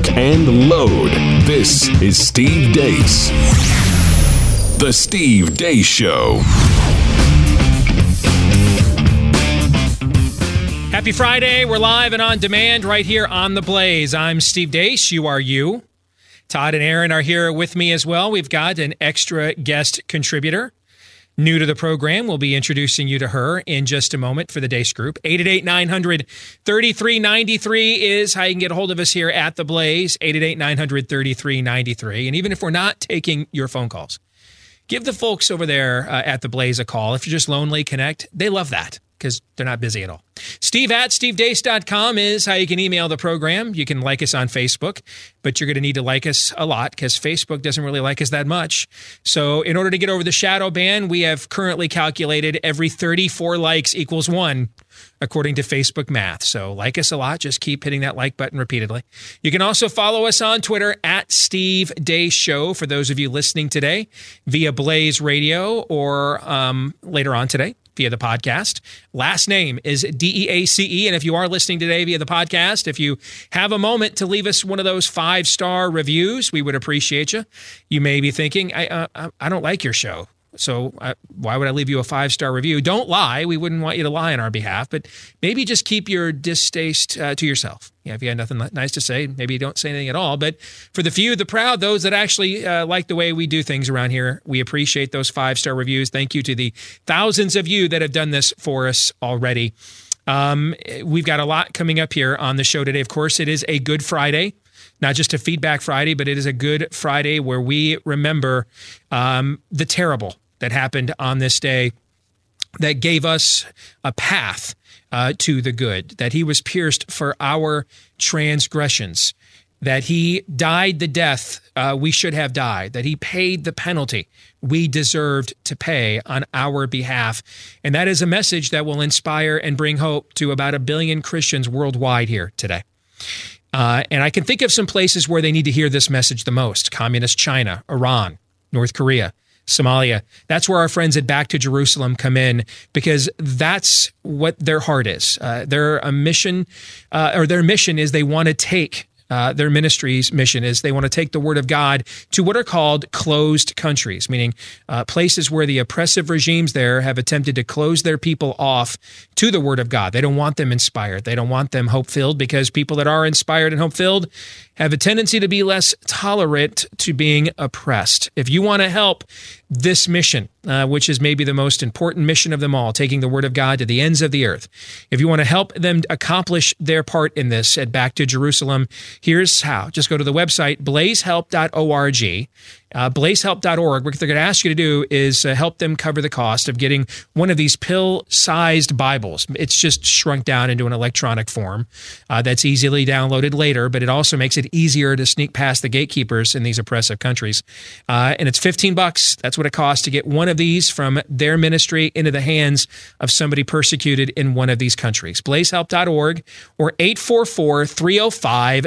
lock, and load. This is Steve Deace. The Steve Deace Show. Happy Friday. We're live and on demand right here on The Blaze. I'm Steve Deace. You are you. Todd and Aaron are here with me as well. We've got an extra guest contributor. New to the program, we'll be introducing you to her in just a moment for the Deace Group. 888 900 3393 is how you can get a hold of us here at The Blaze. 888 900 3393. And even if we're not taking your phone calls, give the folks over there uh, at The Blaze a call. If you're just lonely, connect. They love that because they're not busy at all. Steve at stevedeace.com is how you can email the program. You can like us on Facebook, but you're going to need to like us a lot because Facebook doesn't really like us that much. So, in order to get over the shadow ban, we have currently calculated every 34 likes equals one according to Facebook math. So like us a lot. Just keep hitting that like button repeatedly. You can also follow us on Twitter at Steve Deace Show for those of you listening today via Blaze Radio or um, later on today via the podcast. Last name is D E A C E. And if you are listening today via the podcast, if you have a moment to leave us one of those five star reviews, we would appreciate you. You may be thinking, I, uh, I don't like your show. So uh, why would I leave you a five star review? Don't lie. We wouldn't want you to lie on our behalf, but maybe just keep your distaste uh, to yourself. Yeah, if you had nothing nice to say, maybe you don't say anything at all. But for the few, the proud, those that actually uh, like the way we do things around here, we appreciate those five star reviews. Thank you to the thousands of you that have done this for us already. Um, we've got a lot coming up here on the show today. Of course, it is a Good Friday not just a feedback Friday, but it is a good Friday where we remember um, the terrible that happened on this day that gave us a path uh, to the good, that he was pierced for our transgressions, that he died the death uh, we should have died, that he paid the penalty we deserved to pay on our behalf. And that is a message that will inspire and bring hope to about a billion Christians worldwide here today. Uh, and I can think of some places where they need to hear this message the most communist China, Iran, North Korea. Somalia. That's where our friends at Back to Jerusalem come in because that's what their heart is. Uh, their a mission, uh, or their mission is they want to take uh, their ministry's mission is they want to take the word of God to what are called closed countries, meaning uh, places where the oppressive regimes there have attempted to close their people off to the word of God. They don't want them inspired. They don't want them hope filled because people that are inspired and hope filled have a tendency to be less tolerant to being oppressed. If you want to help this mission, uh, which is maybe the most important mission of them all, taking the word of God to the ends of the earth. If you want to help them accomplish their part in this at Back to Jerusalem, here's how. Just go to the website blazehelp.org uh, blazehelp.org, what they're going to ask you to do is uh, help them cover the cost of getting one of these pill sized Bibles. It's just shrunk down into an electronic form uh, that's easily downloaded later, but it also makes it easier to sneak past the gatekeepers in these oppressive countries. Uh, and it's 15 bucks. That's what it costs to get one of these from their ministry into the hands of somebody persecuted in one of these countries. Blazehelp.org or 844 305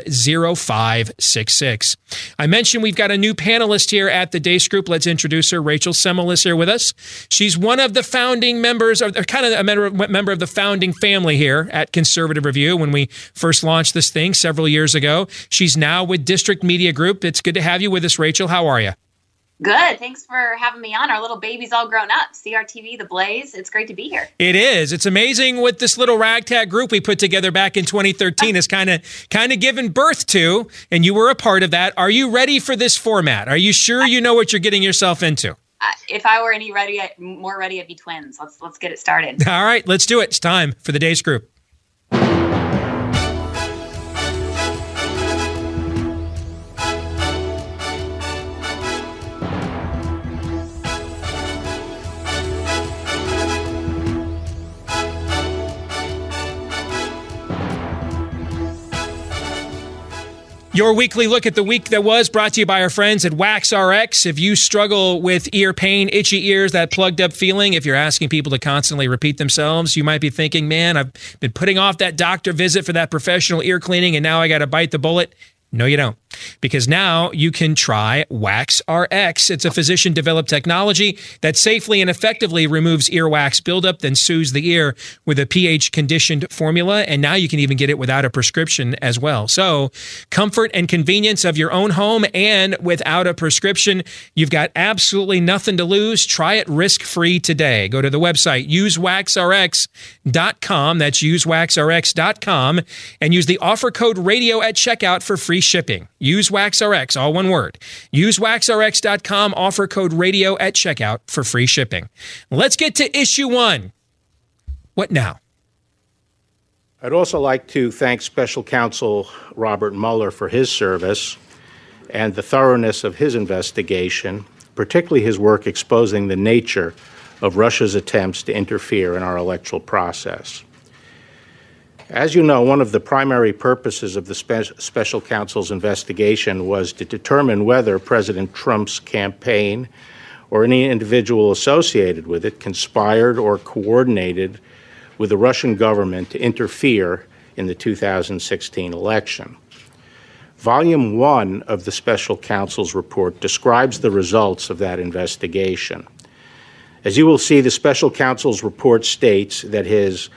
0566. I mentioned we've got a new panelist here at the Deace Group. Let's introduce her. Rachel Semmel is here with us. She's one of the founding members, or kind of a member of the founding family here at Conservative Review when we first launched this thing several years ago. She's now with District Media Group. It's good to have you with us, Rachel. How are you? Good. Thanks for having me on. Our little baby's all grown up. CRTV, The Blaze. It's great to be here. It is. It's amazing what this little ragtag group we put together back in 2013 is kind of kind of given birth to, and you were a part of that. Are you ready for this format? Are you sure you know what you're getting yourself into? Uh, if I were any ready, more ready, I'd be twins. Let's let's get it started. All right, let's do it. It's time for the Deace Group. Your weekly look at the week that was brought to you by our friends at Wax RX. If you struggle with ear pain, itchy ears, that plugged up feeling, if you're asking people to constantly repeat themselves, you might be thinking, man, I've been putting off that doctor visit for that professional ear cleaning and now I got to bite the bullet. No, you don't. Because now you can try Wax RX. It's a physician developed technology that safely and effectively removes earwax buildup, then soothes the ear with a pH conditioned formula. And now you can even get it without a prescription as well. So, comfort and convenience of your own home and without a prescription. You've got absolutely nothing to lose. Try it risk free today. Go to the website usewaxrx.com. That's usewaxrx.com and use the offer code radio at checkout for free shipping. Use WaxRx, all one word. Use waxrx.com, offer code radio at checkout for free shipping. Let's get to issue one. What now? I'd also like to thank Special Counsel Robert Mueller for his service and the thoroughness of his investigation, particularly his work exposing the nature of Russia's attempts to interfere in our electoral process. As you know, one of the primary purposes of the spe- special counsel's investigation was to determine whether President Trump's campaign or any individual associated with it conspired or coordinated with the Russian government to interfere in the 2016 election. Volume 1 of the special counsel's report describes the results of that investigation. As you will see, the special counsel's report states that his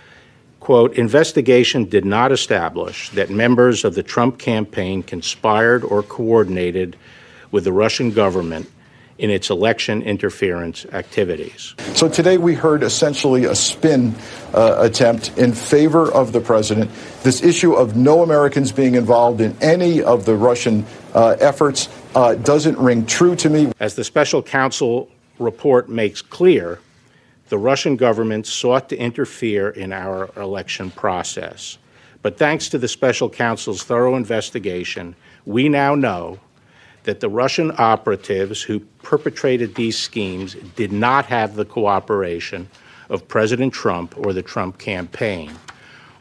quote, investigation did not establish that members of the Trump campaign conspired or coordinated with the Russian government in its election interference activities. So today we heard essentially a spin uh, attempt in favor of the president. This issue of no Americans being involved in any of the Russian uh, efforts uh, doesn't ring true to me. As the special counsel report makes clear, the Russian government sought to interfere in our election process. But thanks to the special counsel's thorough investigation, we now know that the Russian operatives who perpetrated these schemes did not have the cooperation of President Trump or the Trump campaign,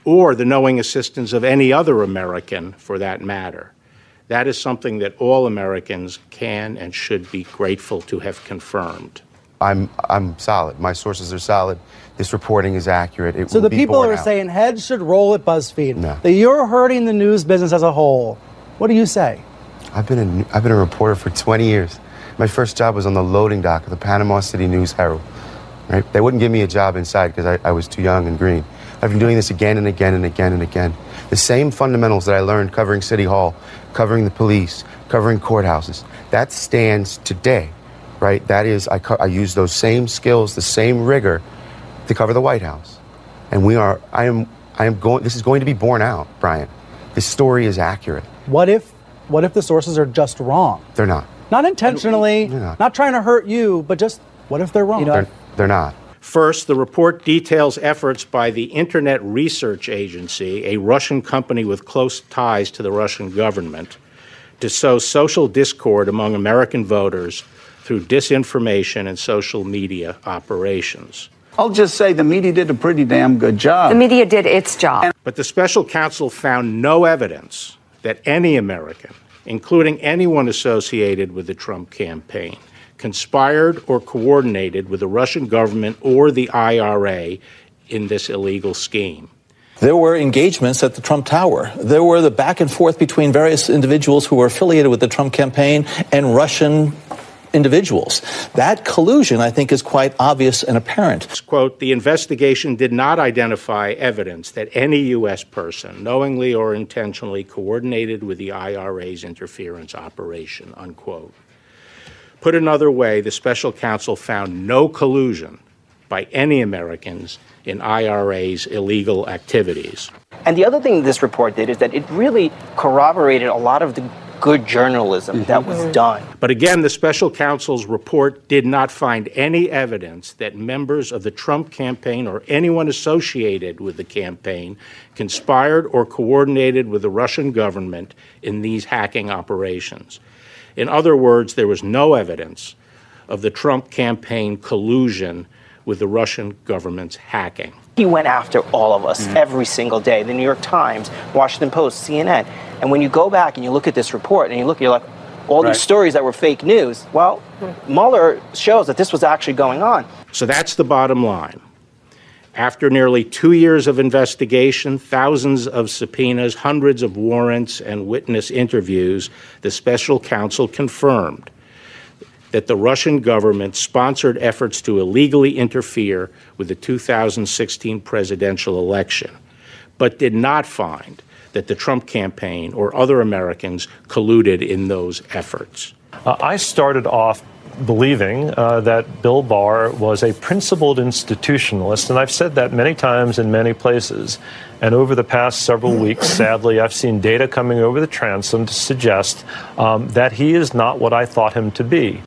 or the knowing assistance of any other American for that matter. That is something that all Americans can and should be grateful to have confirmed. I'm I'm solid. My sources are solid. This reporting is accurate. It so the people are out. saying heads should roll at BuzzFeed. No. That you're hurting the news business as a whole. What do you say? I've been a, I've been a reporter for 20 years. My first job was on the loading dock of the Panama City News Herald. Right? They wouldn't give me a job inside because I, I was too young and green. I've been doing this again and again and again and again. The same fundamentals that I learned covering City Hall, covering the police, covering courthouses, that stands today right? That is, I, co- I use those same skills, the same rigor to cover the White House. And we are, I am, I am going, this is going to be borne out, Brian. This story is accurate. What if, what if the sources are just wrong? They're not. Not intentionally, not. not. trying to hurt you, but just what if they're wrong? You know, they're, they're not. First, the report details efforts by the Internet Research Agency, a Russian company with close ties to the Russian government, to sow social discord among American voters through disinformation and social media operations. I'll just say the media did a pretty damn good job. The media did its job. But the special counsel found no evidence that any American, including anyone associated with the Trump campaign, conspired or coordinated with the Russian government or the IRA in this illegal scheme. There were engagements at the Trump Tower. There were the back and forth between various individuals who were affiliated with the Trump campaign and Russian individuals. That collusion, I think, is quite obvious and apparent. Quote The investigation did not identify evidence that any U.S. person, knowingly or intentionally, coordinated with the IRA's interference operation, unquote. Put another way, the special counsel found no collusion by any Americans in IRA's illegal activities. And the other thing this report did is that it really corroborated a lot of the good journalism mm-hmm. that was mm-hmm. done. But again, the special counsel's report did not find any evidence that members of the Trump campaign or anyone associated with the campaign conspired or coordinated with the Russian government in these hacking operations. In other words, there was no evidence of the Trump campaign collusion with the Russian government's hacking. He went after all of us mm-hmm. every single day. The New York Times, Washington Post, CNN. And when you go back and you look at this report and you look, you're like, all right. these stories that were fake news. Well, Mueller shows that this was actually going on. So that's the bottom line. After nearly two years of investigation, thousands of subpoenas, hundreds of warrants, and witness interviews, the special counsel confirmed that the Russian government sponsored efforts to illegally interfere with the 2016 presidential election, but did not find that the Trump campaign or other Americans colluded in those efforts. Uh, I started off believing uh, that Bill Barr was a principled institutionalist, and I've said that many times in many places. And over the past several weeks, sadly, I've seen data coming over the transom to suggest um, that he is not what I thought him to be.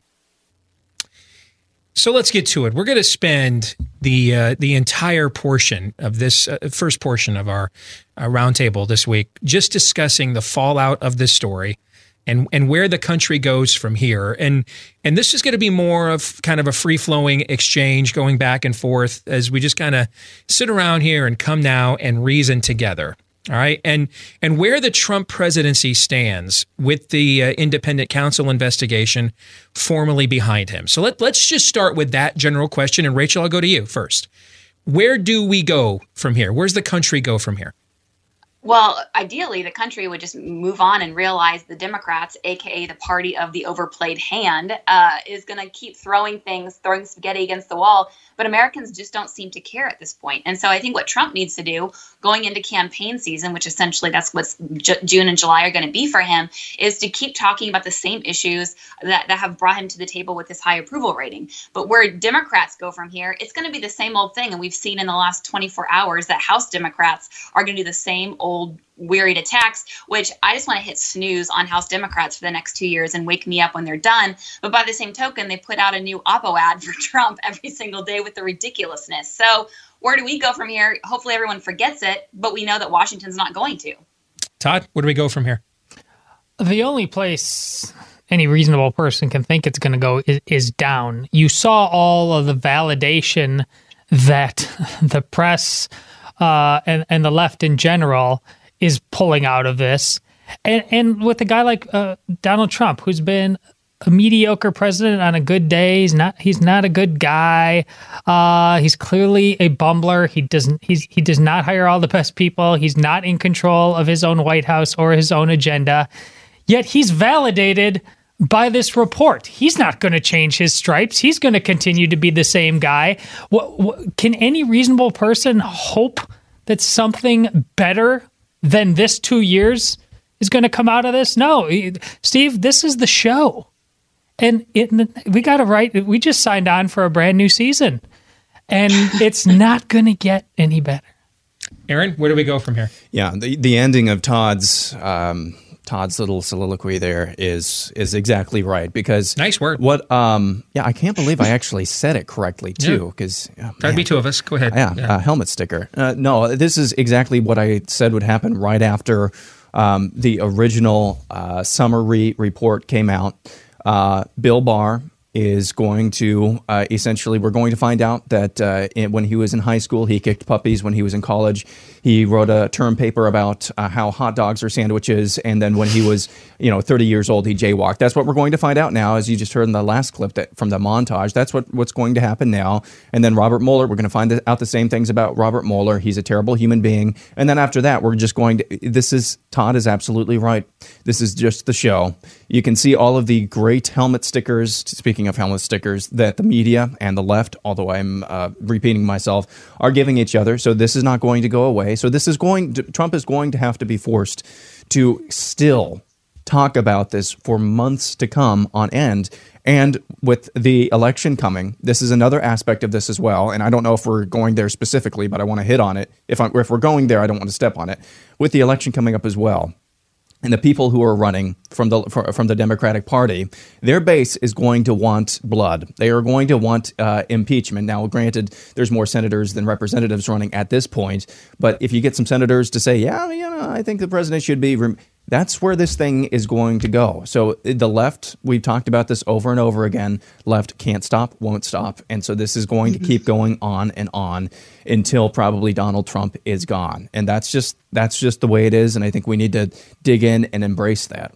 So let's get to it. We're going to spend the uh, the entire portion of this uh, first portion of our uh, roundtable this week just discussing the fallout of this story and and where the country goes from here. And and this is going to be more of kind of a free flowing exchange going back and forth as we just kind of sit around here and come now and reason together. All right, and and where the Trump presidency stands with the uh, independent counsel investigation formally behind him. So let let's just start with that general question. And Rachel, I'll go to you first. Where do we go from here? Where's the country go from here? Well, ideally, the country would just move on and realize the Democrats, aka the party of the overplayed hand, uh, is going to keep throwing things, throwing spaghetti against the wall. But Americans just don't seem to care at this point. And so I think what Trump needs to do going into campaign season, which essentially that's what J- June and July are going to be for him, is to keep talking about the same issues that, that have brought him to the table with this high approval rating. But where Democrats go from here, it's going to be the same old thing. And we've seen in the last 24 hours that House Democrats are going to do the same old wearied attacks, which I just want to hit snooze on House Democrats for the next two years and wake me up when they're done. But by the same token, they put out a new Oppo ad for Trump every single day with the ridiculousness. So where do we go from here? Hopefully everyone forgets it, but we know that Washington's not going to. Todd, where do we go from here? The only place any reasonable person can think it's going to go is, is down. You saw all of the validation that the press uh, and and the left in general is pulling out of this, and and with a guy like uh, Donald Trump, who's been a mediocre president on a good day. He's not. He's not a good guy. Uh, he's clearly a bumbler. He doesn't. He's he does not hire all the best people. He's not in control of his own White House or his own agenda. Yet he's validated by this report. He's not going to change his stripes. He's going to continue to be the same guy. What, what, can any reasonable person hope that something better than this two years is going to come out of this? No, Steve, this is the show. And it, we got to write, we just signed on for a brand new season, and it's not going to get any better. Aaron, where do we go from here? Yeah, the, the ending of Todd's. Um, Todd's little soliloquy there is is exactly right because nice word. What? Um, yeah, I can't believe I actually said it correctly too. Because yeah. oh, be two of us. Go ahead. Yeah, yeah. Uh, helmet sticker. Uh, no, this is exactly what I said would happen right after um, the original uh, summary report came out. Uh, Bill Barr is going to uh, essentially we're going to find out that uh, in, when he was in high school he kicked puppies. When he was in college he wrote a term paper about uh, how hot dogs are sandwiches. And then when he was you know 30 years old he jaywalked. That's what we're going to find out now as you just heard in the last clip that from the montage. That's what what's going to happen now. And then Robert Mueller we're going to find out the same things about Robert Mueller. He's a terrible human being. And then after that we're just going to this is Todd is absolutely right. This is just the show you can see all of the great helmet stickers speaking of helmet stickers, that the media and the left, although I'm uh, repeating myself, are giving each other. So this is not going to go away. So this is going. To, Trump is going to have to be forced to still talk about this for months to come on end. And with the election coming, this is another aspect of this as well. And I don't know if we're going there specifically, but I want to hit on it. If, I'm, if we're going there, I don't want to step on it. With the election coming up as well, and the people who are running from the from the Democratic Party, their base is going to want blood. They are going to want uh, impeachment. Now, granted, there's more senators than representatives running at this point, but if you get some senators to say, "Yeah, you know, I think the president should be," that's where this thing is going to go. So the left, we've talked about this over and over again. Left can't stop, won't stop, and so this is going to keep going on and on until probably Donald Trump is gone. And that's just that's just the way it is. And I think we need to dig in and embrace that.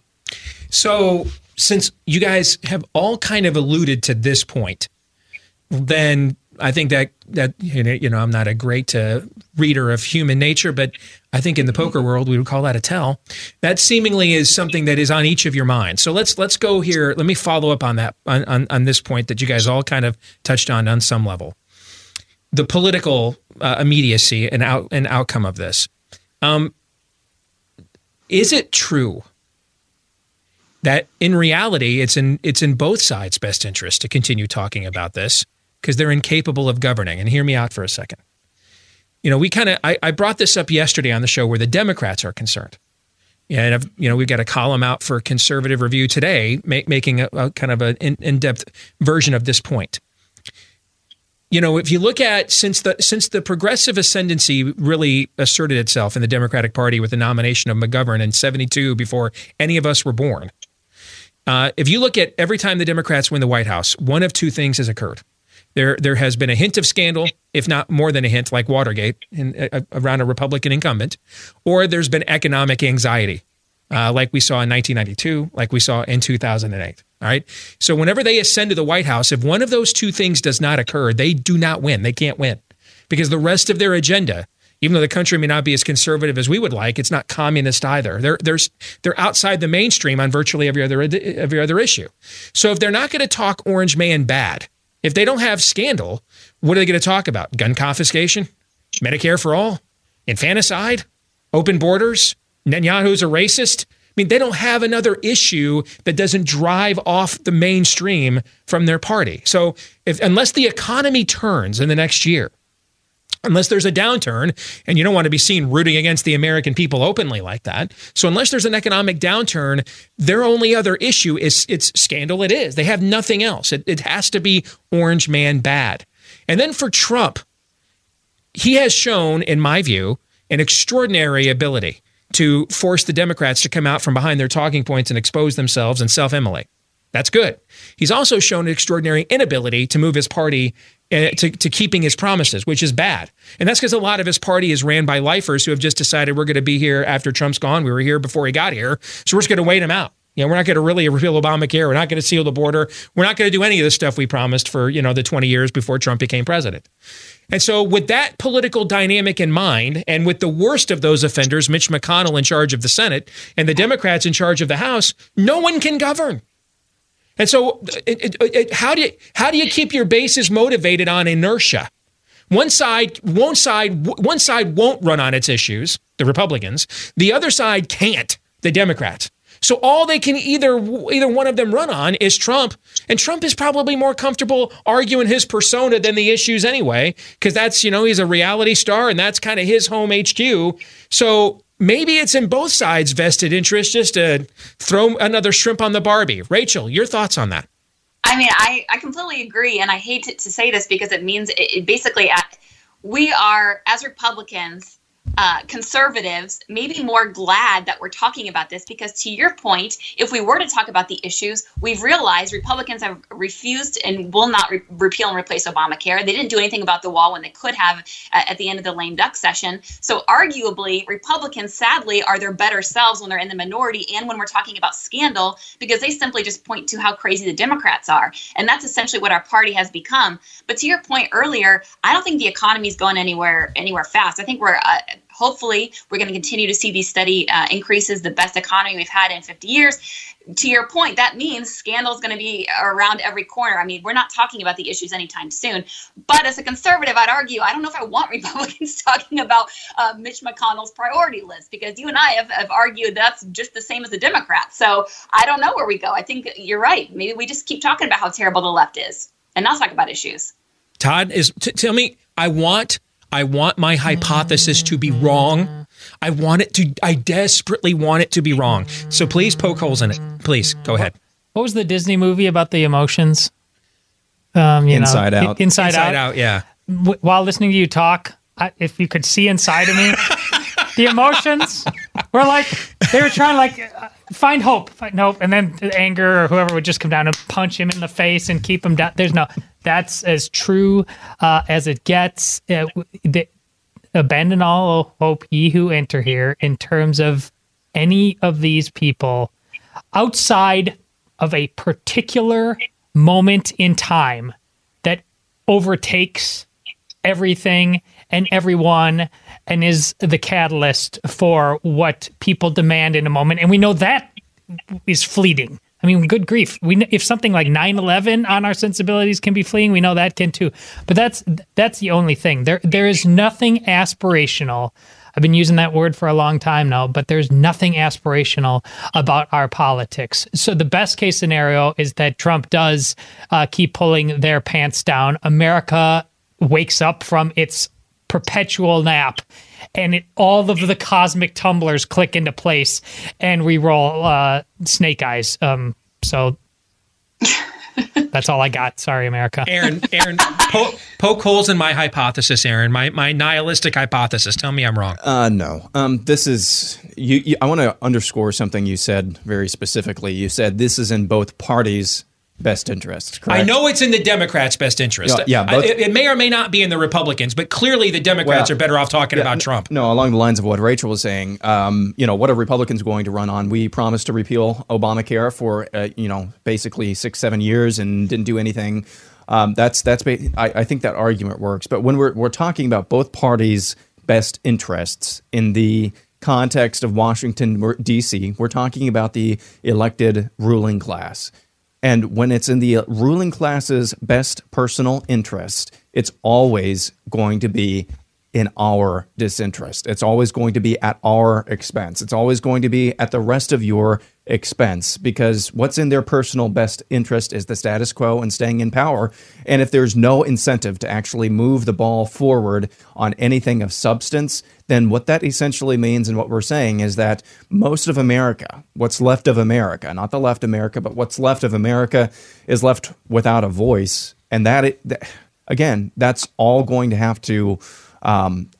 So since you guys have all kind of alluded to this point, then I think that that you know I'm not a great uh, reader of human nature, but I think in the poker world we would call that a tell. That seemingly is something that is on each of your minds. So let's let's go here. Let me follow up on that on, on, on this point that you guys all kind of touched on on some level. The political uh, immediacy and out and outcome of this. Um, is it true that in reality it's in it's in both sides' best interest to continue talking about this because they're incapable of governing? And hear me out for a second. You know, we kind of I, I, brought this up yesterday on the show where the Democrats are concerned. And I've, you know, we've got a column out for Conservative Review today, making a, a, kind of an in, in-depth version of this point you know, if you look at since the since the progressive ascendancy really asserted itself in the Democratic Party with the nomination of McGovern in '72, before any of us were born, uh, if you look at every time the Democrats win the White House, one of two things has occurred. There, there has been a hint of scandal, if not more than a hint, like Watergate, in, uh, around a Republican incumbent, or there's been economic anxiety, uh, like we saw in 1992, like we saw in 2008. All right. So whenever they ascend to the White House, if one of those two things does not occur, they do not win. They can't win because the rest of their agenda, even though the country may not be as conservative as we would like, it's not communist either. They're they're they're outside the mainstream on virtually every other every other issue. So if they're not going to talk Orange Man bad, if they don't have scandal, what are they going to talk about? Gun confiscation, Medicare for all, infanticide, open borders, Netanyahu's a racist. I mean, they don't have another issue that doesn't drive off the mainstream from their party. So, if unless the economy turns in the next year, unless there's a downturn, and you don't want to be seen rooting against the American people openly like that. So, unless there's an economic downturn, their only other issue is it's scandal. It is. They have nothing else. It, it has to be Orange Man bad. And then for Trump, he has shown, in my view, an extraordinary ability to force the Democrats to come out from behind their talking points and expose themselves and self immolate. That's good. He's also shown an extraordinary inability to move his party uh, to, to keeping his promises, which is bad. And that's because a lot of his party is ran by lifers who have just decided we're going to be here after Trump's gone. We were here before he got here. So we're just going to wait him out. You know, we're not going to really repeal Obamacare. We're not going to seal the border. We're not going to do any of the stuff we promised for, you know, the 20 years before Trump became president. And so, with that political dynamic in mind, and with the worst of those offenders, Mitch McConnell in charge of the Senate and the Democrats in charge of the House, no one can govern. And so, it, it, it, how do you how do you keep your bases motivated on inertia? One side, one side, one side won't run on its issues, the Republicans. The other side can't, the Democrats. So all they can either either one of them run on is Trump, and Trump is probably more comfortable arguing his persona than the issues anyway, because that's you know he's a reality star and that's kind of his home HQ. So maybe it's in both sides' vested interest just to throw another shrimp on the Barbie. Rachel, your thoughts on that? I mean, I, I completely agree, and I hate to, to say this because it means it, it basically uh, we are as Republicans uh, conservatives maybe more glad that we're talking about this because, to your point, if we were to talk about the issues, we've realized Republicans have refused and will not re- repeal and replace Obamacare. They didn't do anything about the wall when they could have uh, at the end of the lame duck session. So, arguably, Republicans, sadly, are their better selves when they're in the minority and when we're talking about scandal because they simply just point to how crazy the Democrats are. And that's essentially what our party has become. But to your point earlier, I don't think the economy is going anywhere anywhere fast. I think we're uh, hopefully we're going to continue to see these steady uh, increases, the best economy we've had in 50 years. To your point, that means scandal is going to be around every corner. I mean, we're not talking about the issues anytime soon. But as a conservative, I'd argue I don't know if I want Republicans talking about uh, Mitch McConnell's priority list because you and I have, have argued that's just the same as the Democrats. So I don't know where we go. I think you're right. Maybe we just keep talking about how terrible the left is and not talk about issues. Todd is t- tell me. I want I want my hypothesis to be wrong. I want it to, I desperately want it to be wrong. So please poke holes in it. Please go ahead. What was the Disney movie about the emotions? Um, you Inside know, Out. Inside, Inside Out. Out, yeah. W- while listening to you talk, I, if you could see inside of me, the emotions were like, they were trying to like uh, find hope. Find. And then the anger or whoever would just come down and punch him in the face and keep him down. There's no, that's as true uh, as it gets. Uh, the, abandon all hope, ye who enter here, in terms of any of these people outside of a particular moment in time that overtakes everything and everyone and is the catalyst for what people demand in a moment. And we know that is fleeting. I mean, good grief. We if something like 9/11 on our sensibilities can be fleeting, we know that can too. But that's that's the only thing. There there is nothing aspirational. I've been using that word for a long time now, but there's nothing aspirational about our politics. So the best case scenario is that Trump does uh, keep pulling their pants down. America wakes up from its perpetual nap and it, all of the cosmic tumblers click into place and we roll uh, snake eyes. Um, so that's all i got. Sorry america. Aaron aaron po- poke holes in my hypothesis aaron my, my nihilistic hypothesis. Tell me i'm wrong. Uh, no. Um, this is you, you i want to underscore something you said very specifically. You said this is in both parties best interests. Correct? I know it's in the Democrats' best interest. Yeah, yeah both, it, it, may or may not be in the Republicans, but clearly the Democrats well, are better off talking yeah, about Trump. No, along the lines of what Rachel was saying, um, you know, what are Republicans going to run on? We promised to repeal Obamacare for uh, you know basically six, seven years and didn't do anything. Um, that's that's I, I think that argument works. But when we're we're talking about both parties' best interests in the context of Washington D.C., we're talking about the elected ruling class. And when it's in the uh, ruling class's best personal interest, it's always going to be in our disinterest. It's always going to be at our expense. It's always going to be at the rest of your expense because what's in their personal best interest is the status quo and staying in power. And if there's no incentive to actually move the ball forward on anything of substance, then what that essentially means and what we're saying is that most of America, what's left of America, not the left America, but what's left of America is left without a voice. And that, again, that's all going to have to um,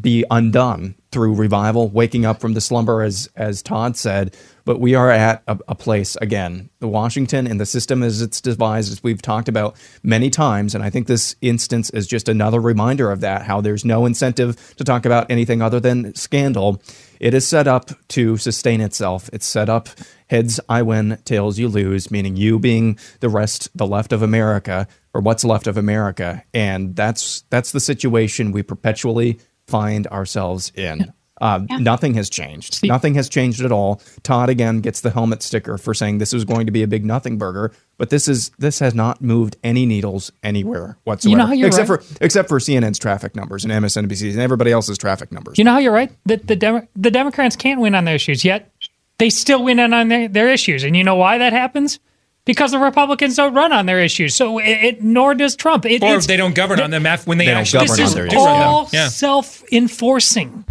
be undone through revival, waking up from the slumber, as as Todd said. But we are at a, a, place again, the Washington and the system as it's devised, as we've talked about many times. And I think this instance is just another reminder of that. How there's no incentive to talk about anything other than scandal. It is set up to sustain itself. It's set up heads I win, tails you lose, meaning you being the rest, the left of America, or what's left of America. And that's that's the situation we perpetually find ourselves in. Uh, yeah. Nothing has changed. See, nothing has changed at all. Todd again gets the helmet sticker for saying this was going to be a big nothing burger, but this is this has not moved any needles anywhere whatsoever. You know how you're except right? for except for CNN's traffic numbers and MSNBC's and everybody else's traffic numbers. You know how you're right. The the, Demo- the Democrats can't win on their issues yet. They still win on their, their issues, and you know why that happens? Because the Republicans don't run on their issues. So it, it nor does Trump. It, or they don't govern on them when they, they actually govern this on is their all yeah. self-enforcing.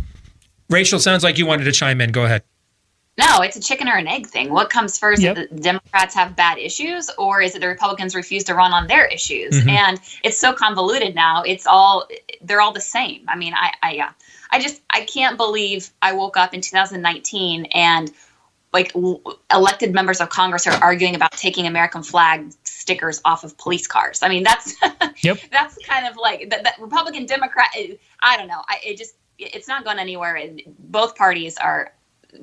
Rachel, sounds like you wanted to chime in. Go ahead. No, it's a chicken or an egg thing. What comes first? Yep. the Democrats have bad issues, or is it the Republicans refuse to run on their issues? Mm-hmm. And it's so convoluted now. It's all they're all the same. I mean, I, I yeah, I just I can't believe I woke up in 2019 and like elected members of Congress are arguing about taking American flag stickers off of police cars. I mean, that's yep. that's kind of like that, that Republican Democrat. I don't know. I, it just it's not going anywhere. Both parties are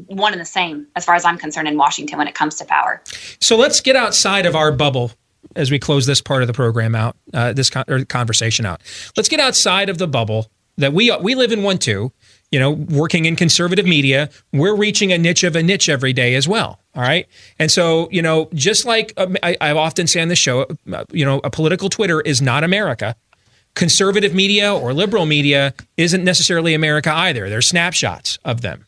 one and the same as far as I'm concerned in Washington when it comes to power. So let's get outside of our bubble as we close this part of the program out, uh, this con- conversation out. Let's get outside of the bubble that we we live in one too you know, working in conservative media, we're reaching a niche of a niche every day as well. All right. And so, you know, just like um, I, often say on the show, uh, you know, a political Twitter is not America. Conservative media or liberal media isn't necessarily America either. They're snapshots of them.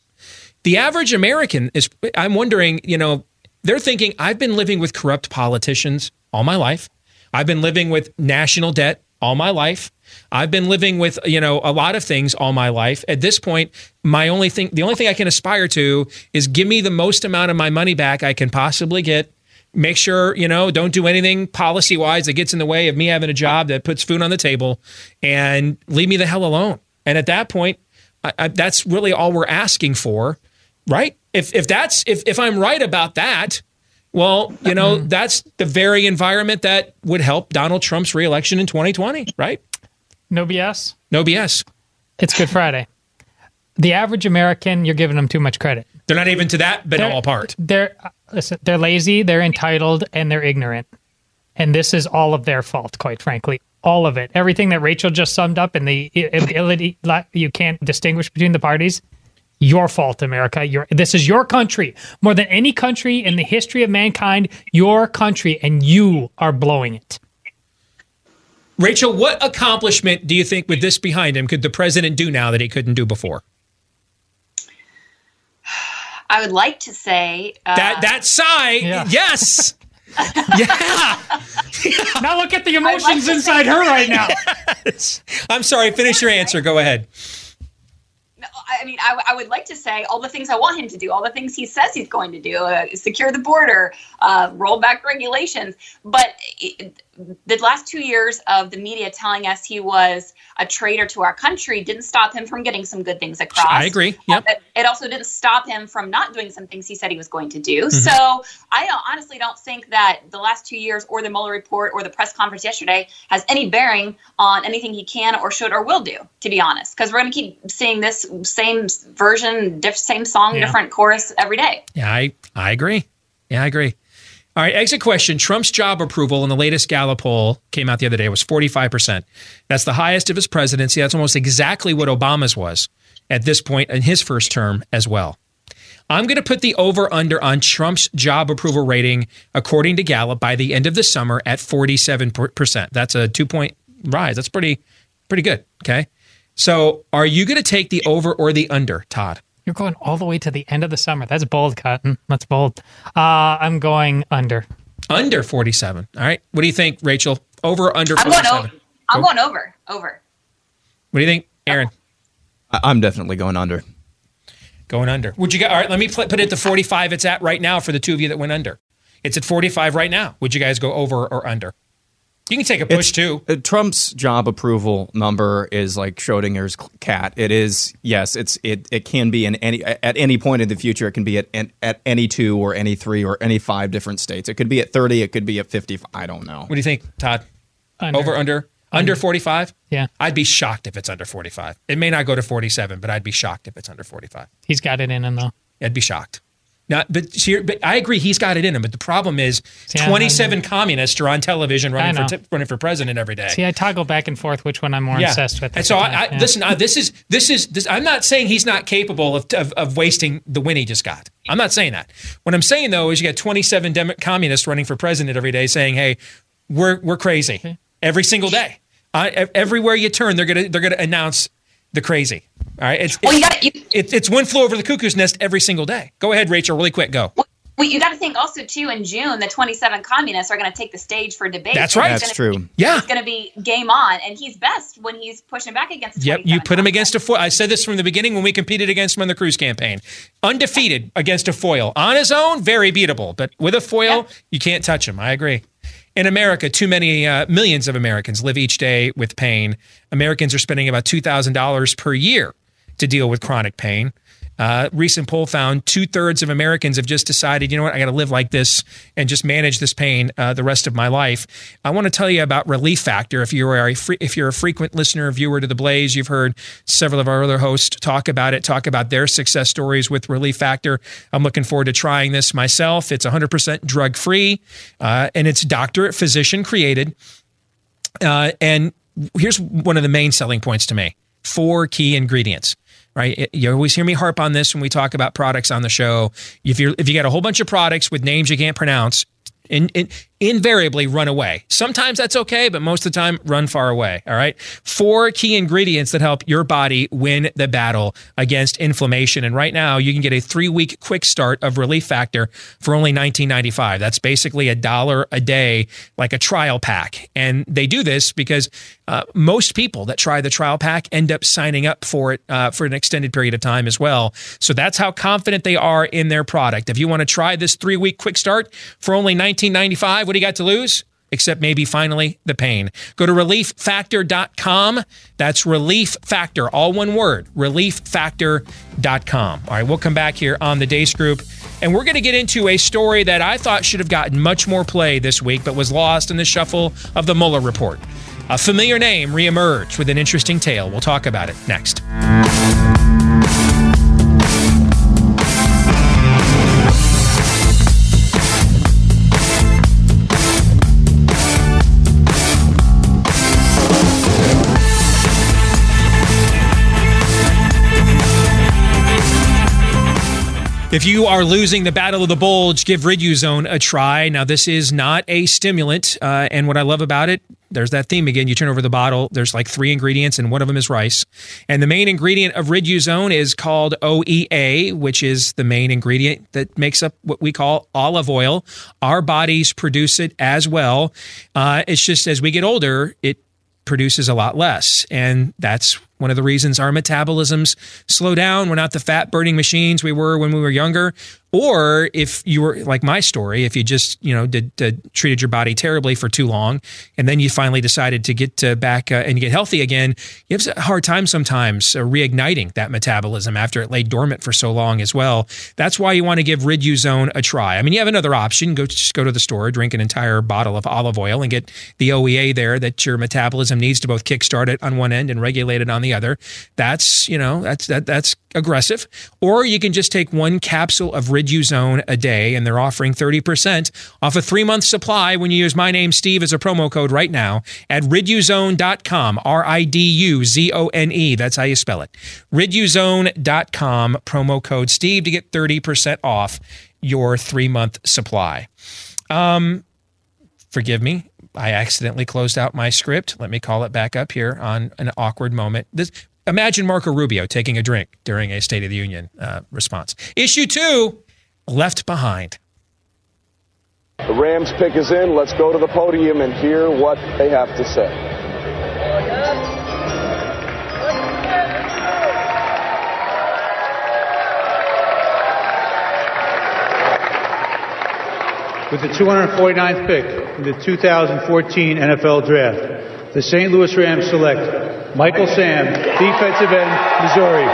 The average American is, I'm wondering, you know, they're thinking, I've been living with corrupt politicians all my life. I've been living with national debt all my life. I've been living with, you know, a lot of things all my life. At this point, my only thing, the only thing I can aspire to is give me the most amount of my money back I can possibly get. Make sure, you know, don't do anything policy wise that gets in the way of me having a job that puts food on the table and leave me the hell alone. And at that point, I, I, that's really all we're asking for, right? If, if that's, if, if I'm right about that, well, you know, mm-hmm. that's the very environment that would help Donald Trump's reelection in 2020, right? No BS. No BS. It's Good Friday. The average American, you're giving them too much credit. They're not even to that banal part. They're uh, listen, they're lazy, they're entitled, and they're ignorant. And this is all of their fault, quite frankly. all of it. Everything that Rachel just summed up and the ability you can't distinguish between the parties. Your fault, America. Your, this is your country. More than any country in the history of mankind, your country, and you are blowing it. Rachel, what accomplishment do you think, with this behind him, could the president do now that he couldn't do before? I would like to say uh, that that sigh, yeah. yes. yeah. now look at the emotions like inside her right now. Yes. I'm sorry. Finish your answer. Go ahead. I mean, I, I, would like to say all the things I want him to do, all the things he says he's going to do, uh, secure the border, uh, roll back regulations. But it, the last two years of the media telling us he was a traitor to our country didn't stop him from getting some good things across. I agree. Yep. Uh, it also didn't stop him from not doing some things he said he was going to do. Mm-hmm. So I don't, honestly don't think that the last two years or the Mueller report or the press conference yesterday has any bearing on anything he can or should or will do, to be honest, because we're going to keep seeing this same version, diff- same song, yeah. different chorus every day. Yeah, I, I agree. Yeah, I agree. All right, exit question. Trump's job approval in the latest Gallup poll came out the other day was 45%. That's the highest of his presidency. That's almost exactly what Obama's was at this point in his first term as well. I'm going to put the over under on Trump's job approval rating, according to Gallup, by the end of the summer at 47%. That's a two point rise. That's pretty, pretty good. Okay. So are you going to take the over or the under, Todd? You're going all the way to the end of the summer. That's bold, Cotton. That's bold. Uh, I'm going under. Under 47. All right. What do you think, Rachel? Over or under 47? I'm going over. I'm going over. Over. What do you think, Aaron? I'm definitely going under. Going under. Would you get? All right. Let me put it at the 45 it's at right now for the two of you that went under. It's at 45 right now. Would you guys go over or under? You can take a push it's, too. Uh, Trump's job approval number is like Schrodinger's cat. It is yes, it's it it can be in any at any point in the future. It can be at at any two or any three or any five different states. It could be at thirty. It could be at fifty. I don't know. What do you think, Todd? Under. Over under under forty five. Yeah, I'd be shocked if it's under forty five. It may not go to forty seven, but I'd be shocked if it's under forty five. He's got it in him though. I'd be shocked. Now, but, but I agree, he's got it in him. But the problem is, See, 27 communists are on television running for t- running for president every day. See, I toggle back and forth which one I'm more yeah. obsessed with. And so, I, I, yeah. listen, uh, this is this is this, I'm not saying he's not capable of, of, of wasting the win he just got. I'm not saying that. What I'm saying though is, you got 27 Dem- communists running for president every day, saying, "Hey, we're we're crazy okay. every single day." Everywhere you turn, they're gonna they're gonna announce the crazy. All right. It's, well, it's, you gotta, you, it's one flew over the cuckoo's nest every single day. Go ahead, Rachel, really quick. Go. Well, you got to think also too. In June, the 27 communists are going to take the stage for debate. That's right. That's true. Be, yeah, it's going to be game on, and he's best when he's pushing back against. Yep, you put him against a foil. I said this from the beginning when we competed against him in the Cruz campaign. Undefeated against a foil on his own, very beatable, but with a foil, yep. you can't touch him. I agree. In America, too many uh, millions of Americans live each day with pain. Americans are spending about two thousand dollars per year to deal with chronic pain. Uh, recent poll found two thirds of Americans have just decided, you know what, I got to live like this and just manage this pain uh, the rest of my life. I want to tell you about Relief Factor. If you are a if you're a frequent listener, viewer to the Blaze, you've heard several of our other hosts talk about it, talk about their success stories with Relief Factor. I'm looking forward to trying this myself. It's 100% drug free, uh, and it's doctor physician created. Uh, and here's one of the main selling points to me: four key ingredients right? You always hear me harp on this when we talk about products on the show. If you if you get a whole bunch of products with names you can't pronounce, in, invariably run away. Sometimes that's okay, but most of the time, run far away. All right. Four key ingredients that help your body win the battle against inflammation. And right now, you can get a three week quick start of Relief Factor for only $19.95. That's basically a dollar a day, like a trial pack. And they do this because uh, most people that try the trial pack end up signing up for it uh, for an extended period of time as well. So that's how confident they are in their product. If you want to try this three week quick start for only $19.95, what you got to lose? Except maybe finally the pain. Go to relieffactor.com. That's relief factor, all one word, relieffactor.com. All right, we'll come back here on the Deace Group. And we're going to get into a story that I thought should have gotten much more play this week, but was lost in the shuffle of the Mueller report. A familiar name reemerged with an interesting tale. We'll talk about it next. If you are losing the battle of the bulge, give Riduzone a try. Now, this is not a stimulant, uh, and what I love about it, there's that theme again. You turn over the bottle. There's like three ingredients, and one of them is rice. And the main ingredient of Riduzone is called OEA, which is the main ingredient that makes up what we call olive oil. Our bodies produce it as well. Uh, it's just as we get older, it produces a lot less, and that's one of the reasons our metabolisms slow down. We're not the fat burning machines we were when we were younger. Or if you were like my story, if you just you know did, did treated your body terribly for too long, and then you finally decided to get back uh, and get healthy again, you have a hard time sometimes uh, reigniting that metabolism after it lay dormant for so long as well. That's why you want to give Riduzone a try. I mean, you have another option: go just go to the store, drink an entire bottle of olive oil, and get the OEA there that your metabolism needs to both kickstart it on one end and regulate it on the other. That's you know that's that that's aggressive. Or you can just take one capsule of Riduzone a day, and they're offering 30% off a three month supply when you use my name, Steve, as a promo code right now at riduzone.com. R I D U Z O N E. That's how you spell it. Riduzone.com, promo code Steve to get 30% off your three month supply. Um, forgive me. I accidentally closed out my script. Let me call it back up here on an awkward moment. This Imagine Marco Rubio taking a drink during a State of the Union uh, response. Issue two left behind. The Rams pick is in. Let's go to the podium and hear what they have to say. With the 249th pick in the 2014 NFL Draft, the St. Louis Rams select Michael Sam, defensive end, Missouri.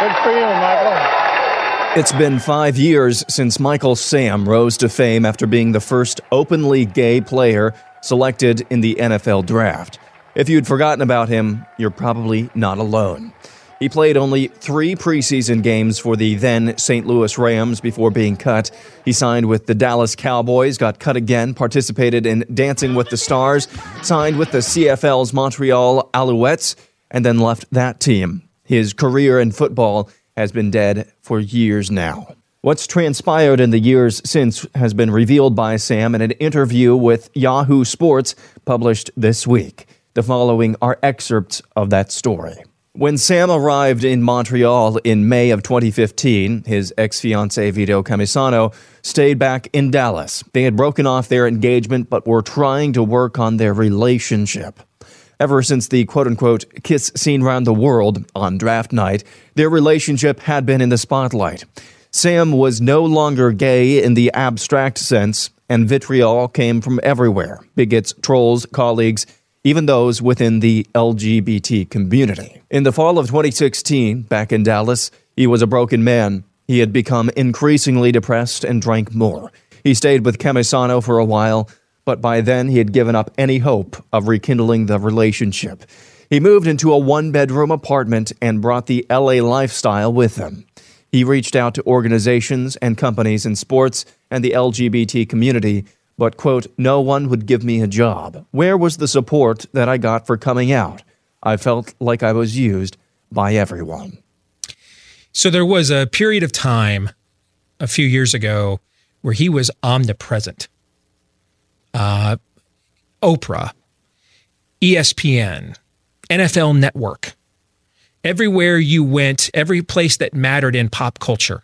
Good for you, Michael. It's been five years since Michael Sam rose to fame after being the first openly gay player selected in the NFL draft. If you'd forgotten about him, you're probably not alone. He played only three preseason games for the then St. Louis Rams before being cut. He signed with the Dallas Cowboys, got cut again, participated in Dancing with the Stars, signed with the CFL's Montreal Alouettes, and then left that team. His career in football has been dead for years now. What's transpired in the years since has been revealed by Sam in an interview with Yahoo Sports published this week. The following are excerpts of that story. When Sam arrived in Montreal in May of 2015, his ex fiancee Vito Cammisano stayed back in Dallas. They had broken off their engagement but were trying to work on their relationship. Ever since the quote unquote kiss scene around the world on draft night, their relationship had been in the spotlight. Sam was no longer gay in the abstract sense, and vitriol came from everywhere bigots, trolls, colleagues, even those within the LGBT community. In the fall of 2016, back in Dallas, he was a broken man. He had become increasingly depressed and drank more. He stayed with Cammisano for a while, but by then he had given up any hope of rekindling the relationship. He moved into a one bedroom apartment and brought the LA lifestyle with him. He reached out to organizations and companies in sports and the LGBT community but, quote, no one would give me a job. Where was the support that I got for coming out? I felt like I was used by everyone. So there was a period of time a few years ago where he was omnipresent. Uh, Oprah, ESPN, NFL Network, everywhere you went, every place that mattered in pop culture,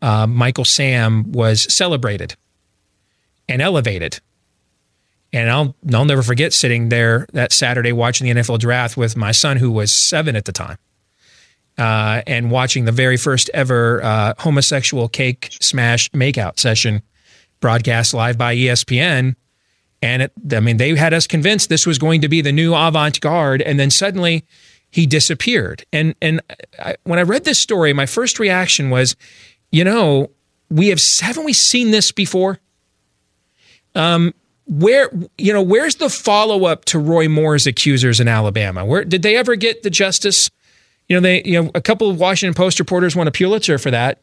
uh, Michael Sam was celebrated and elevated. And I'll I'll never forget sitting there that Saturday watching the NFL draft with my son, who was seven at the time, uh, and watching the very first ever uh, homosexual cake smash makeout session broadcast live by ESPN. And it, I mean, they had us convinced this was going to be the new avant garde, and then suddenly he disappeared. And and I, when I read this story, my first reaction was, you know, we have haven't we seen this before? Um, where you know where's the follow up to Roy Moore's accusers in Alabama? Where did they ever get the justice? You know, they you know a couple of Washington Post reporters won a Pulitzer for that.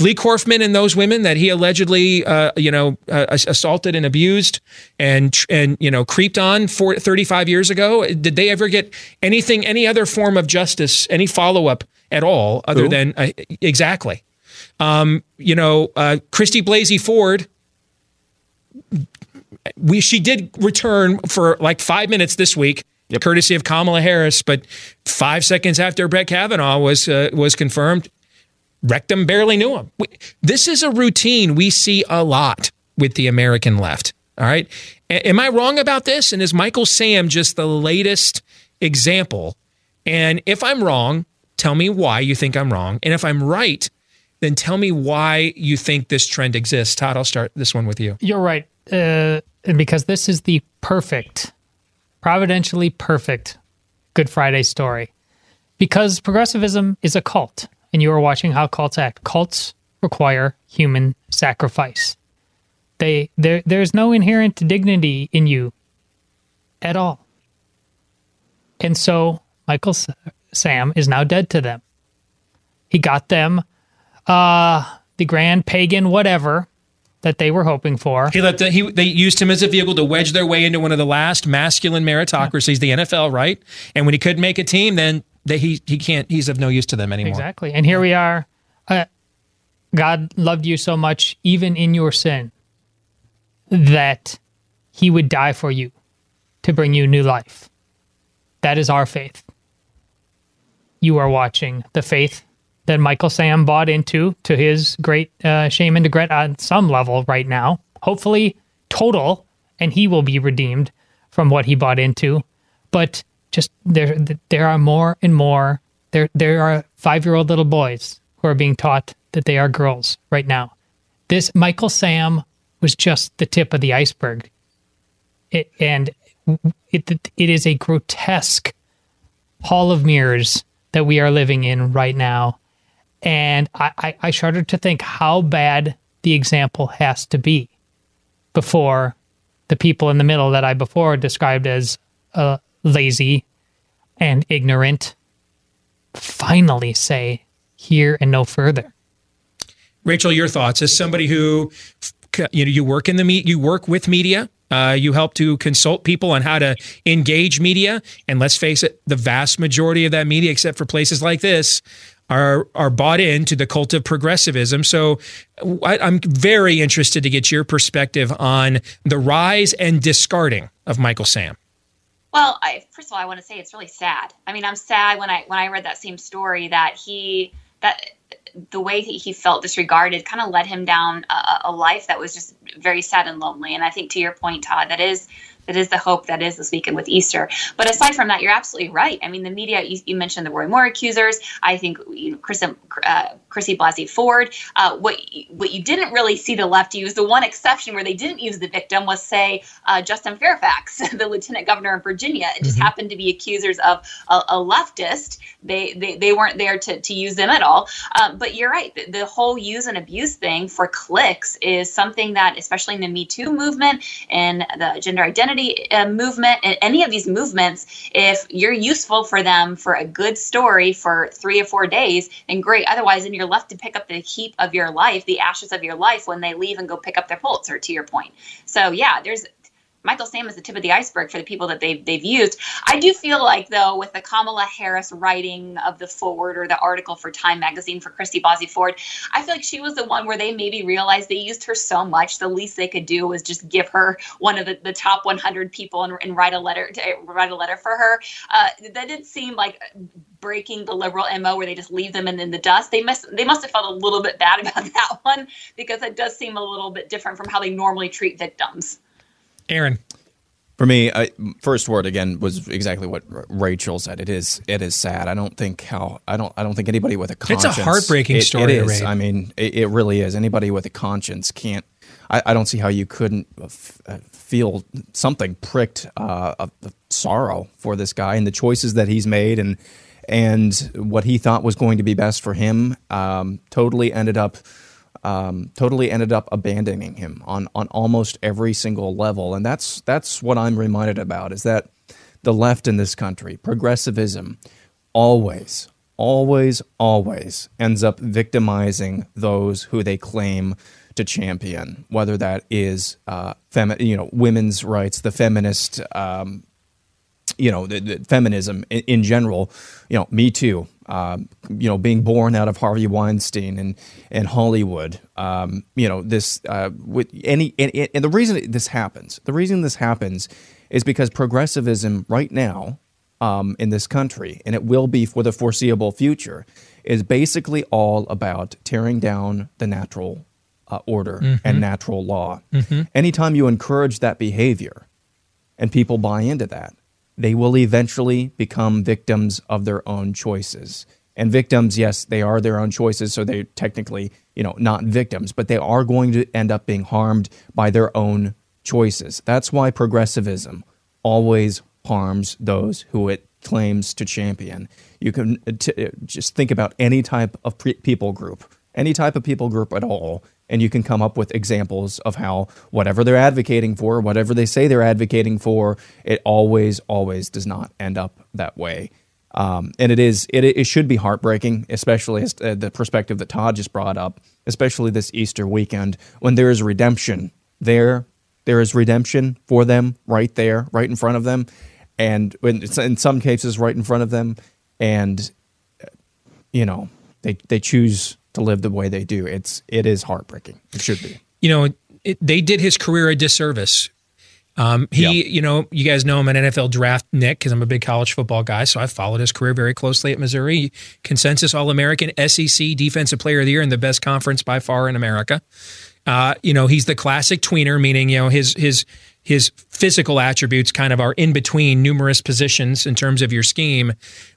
Leigh Corfman and those women that he allegedly, uh, you know, uh, assaulted and abused and and you know creeped on for 35 years ago. Did they ever get anything, any other form of justice, any follow up at all, other Who? than uh, exactly? Um, you know, uh, Christy Blasey Ford. We she did return for like five minutes this week, courtesy of Kamala Harris. But five seconds after Brett Kavanaugh was uh, was confirmed, Rectum barely knew him. We, this is a routine we see a lot with the American left. All right, A- am I wrong about this? And is Michael Sam just the latest example? And if I'm wrong, tell me why you think I'm wrong. And if I'm right, then tell me why you think this trend exists. Todd, I'll start this one with you. You're right. Uh, and because this is the perfect, providentially perfect Good Friday story. Because progressivism is a cult, and you are watching how cults act. Cults require human sacrifice. They there there's no inherent dignity in you at all. And so Michael Sam is now dead to them. He got them uh the grand pagan whatever that they were hoping for. He let the, he they used him as a vehicle to wedge their way into one of the last masculine meritocracies, the NFL, right? And when he couldn't make a team, then they, he he can't. He's of no use to them anymore. Exactly. And here we are. Uh, God loved you so much, even in your sin, that he would die for you to bring you new life. That is our faith. You are watching the faith that Michael Sam bought into to his great uh, shame and regret on some level right now. Hopefully, total, and he will be redeemed from what he bought into. But just there, there are more and more. There, there are five-year-old little boys who are being taught that they are girls right now. This Michael Sam was just the tip of the iceberg, it, and it, it is a grotesque hall of mirrors that we are living in right now. And I, I, I shudder to think how bad the example has to be before the people in the middle that I before described as uh, lazy and ignorant finally say here and no further. Rachel, your thoughts as somebody who you know you work in the meet, you work with media. Uh, you help to consult people on how to engage media, and let's face it, the vast majority of that media, except for places like this, are are bought into the cult of progressivism. So I, I'm very interested to get your perspective on the rise and discarding of Michael Sam. Well, I, first of all, I want to say it's really sad. I mean, I'm sad when I when I read that same story that he that the way he, felt disregarded kind of led him down a, a life that was just very sad and lonely. And I think to your point, Todd, that is that is the hope that is this weekend with Easter. But aside from that, you're absolutely right. I mean, the media, you, you mentioned the Roy Moore accusers. I think you know, Chris, uh, Chrissy Blasey Ford. Uh, what, what you didn't really see the left use, the one exception where they didn't use the victim was, say, uh, Justin Fairfax, the lieutenant governor of Virginia. It just mm-hmm. happened to be accusers of a, a leftist. They, they, they weren't there to, to use them at all. Um, but you're right. The, the whole use and abuse thing for clicks is something that, especially in the Me Too movement and the gender identity uh, movement, and any of these movements, if you're useful for them for a good story for three or four days, then great. Otherwise, then you're left to pick up the heap of your life, the ashes of your life when they leave and go pick up their Pulitzer, to your point. So, yeah, there's Michael Sam is the tip of the iceberg for the people that they've they've used. I do feel like though with the Kamala Harris writing of the forward or the article for Time magazine for Christy Blasey Ford, I feel like she was the one where they maybe realized they used her so much the least they could do was just give her one of the, the top 100 people and, and write a letter to write a letter for her. Uh, that didn't seem like breaking the liberal mo where they just leave them in, in the dust. They must they must have felt a little bit bad about that one because it does seem a little bit different from how they normally treat victims. Aaron. For me, I, first word again was exactly what Rachel said. It is it is sad. I don't think how I don't I don't think anybody with a conscience. It's a heartbreaking it, story. It is. I mean, it, it, really is. Anybody with a conscience can't. I, I don't see how you couldn't f- uh, feel something pricked uh, of, of sorrow for this guy and the choices that he's made and and what he thought was going to be best for him. Um, totally ended up um, totally ended up abandoning him on on almost every single level, and that's that's what I'm reminded about is that the left in this country, progressivism, always, always, always ends up victimizing those who they claim to champion, whether that is uh, femi- you know women's rights, the feminist um, you know, the, the feminism in, in, general, you know, Me Too, um, you know, being born out of Harvey Weinstein and and Hollywood, um, you know, this uh, with any and, and the reason this happens, the reason this happens is because progressivism right now um, in this country, and it will be for the foreseeable future, is basically all about tearing down the natural uh, order mm-hmm. and natural law. Mm-hmm. Anytime you encourage that behavior and people buy into that, they will eventually become victims of their own choices. And victims, yes, they are their own choices, so they're technically, you know, not victims, but they are going to end up being harmed by their own choices. That's why progressivism always harms those who it claims to champion. You can uh, t- uh, just think about any type of pre- people group, any type of people group at all, and you can come up with examples of how whatever they're advocating for, whatever they say they're advocating for, it always, always does not end up that way. Um, and it is it, it should be heartbreaking, especially as, uh, the perspective that Todd just brought up, especially this Easter weekend when there is redemption there. There is redemption for them right there, right in front of them, and in, some cases, right in front of them, and uh, you know they they choose to live the way they do. It's it is heartbreaking. It should be. You know, it, they did his career a disservice. Um, he, you know, you guys know him an NFL draft Nick because I'm a big college football guy, so I followed his career very closely at Missouri. Consensus All American, SEC Defensive Player of the Year in the best conference by far in America. Uh, you know, he's the classic tweener, meaning you know his his his physical attributes kind of are in between numerous positions in terms of your scheme,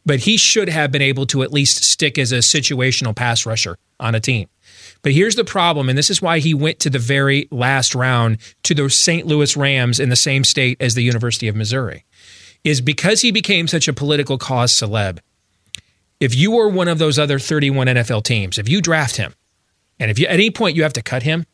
but he should have been able to at least stick as a situational pass rusher on a team. But here's the problem, and this is why he went to the very last round to the St. Louis Rams in the same state as the University of Missouri, is because he became such a political cause celeb. If you were one of those other 31 NFL teams, if you draft him, and if you, at any point you have to cut him,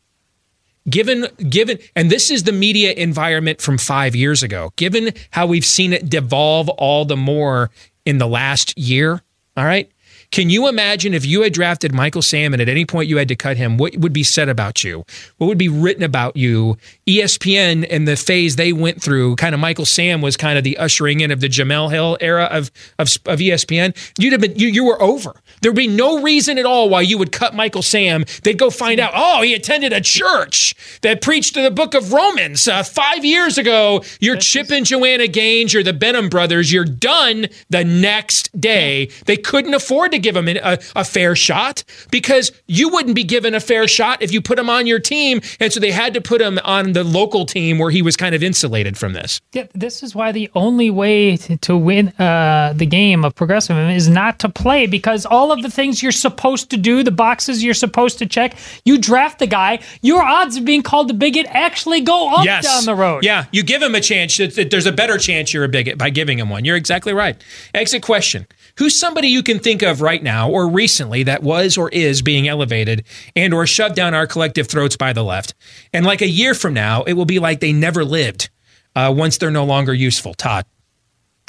given given and this is the media environment from 5 years ago given how we've seen it devolve all the more in the last year all right can you imagine if you had drafted Michael Sam and at any point you had to cut him, what would be said about you? What would be written about you? ESPN and the phase they went through, kind of Michael Sam was kind of the ushering in of the Jemele Hill era of, of, of ESPN. You'd have been, you, you were over. There'd be no reason at all why you would cut Michael Sam. They'd go find out, oh, he attended a church that preached the book of Romans uh, five years ago. You're Chip and Joanna Gaines, you're the Benham brothers. You're done the next day. They couldn't afford to give him a, a fair shot because you wouldn't be given a fair shot if you put him on your team. And so they had to put him on the local team where he was kind of insulated from this. Yeah, this is why the only way to, to win uh, the game of progressive is not to play because all of the things you're supposed to do, the boxes you're supposed to check, you draft the guy, your odds of being called a bigot actually go up yes. down the road. Yeah, you give him a chance. There's a better chance you're a bigot by giving him one. You're exactly right. Exit question. Who's somebody you can think of right now or recently that was or is being elevated and or shoved down our collective throats by the left? And like a year from now, it will be like they never lived uh, once they're no longer useful. Todd.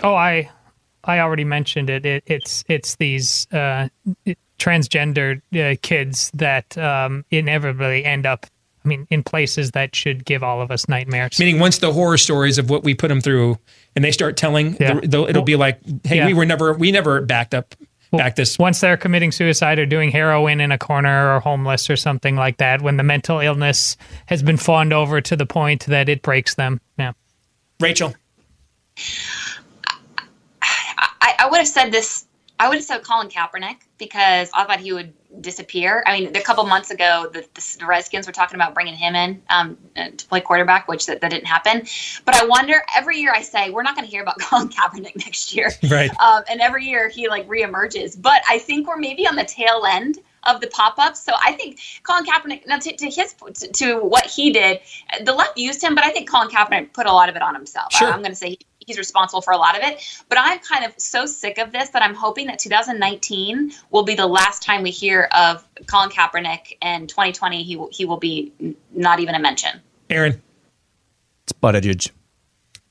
Oh, I I already mentioned it. it it's it's these uh, transgender uh, kids that um, inevitably end up I mean, in places that should give all of us nightmares. Meaning, once the horror stories of what we put them through, and they start telling, yeah. the, the, it'll well, be like, "Hey, yeah. we were never, we never backed up, back this." Once they're committing suicide or doing heroin in a corner or homeless or something like that, when the mental illness has been fawned over to the point that it breaks them. Yeah, Rachel. I, I would have said this. I would have said Colin Kaepernick because I thought he would disappear. I mean, a couple months ago, the, the, Redskins were talking about bringing him in um, to play quarterback, which that, that, didn't happen. But I wonder. Every year, I say we're not going to hear about Colin Kaepernick next year, right? Um, and every year he like reemerges. But I think we're maybe on the tail end of the pop-ups. So I think Colin Kaepernick, now to, to his to, to, what he did, the left used him, but I think Colin Kaepernick put a lot of it on himself. Sure. I'm going to say he, he's responsible for a lot of it. But I'm kind of so sick of this that I'm hoping that 2019 will be the last time we hear of Colin Kaepernick, and 2020 he will he will be not even a mention. Aaron, it's Buttigieg.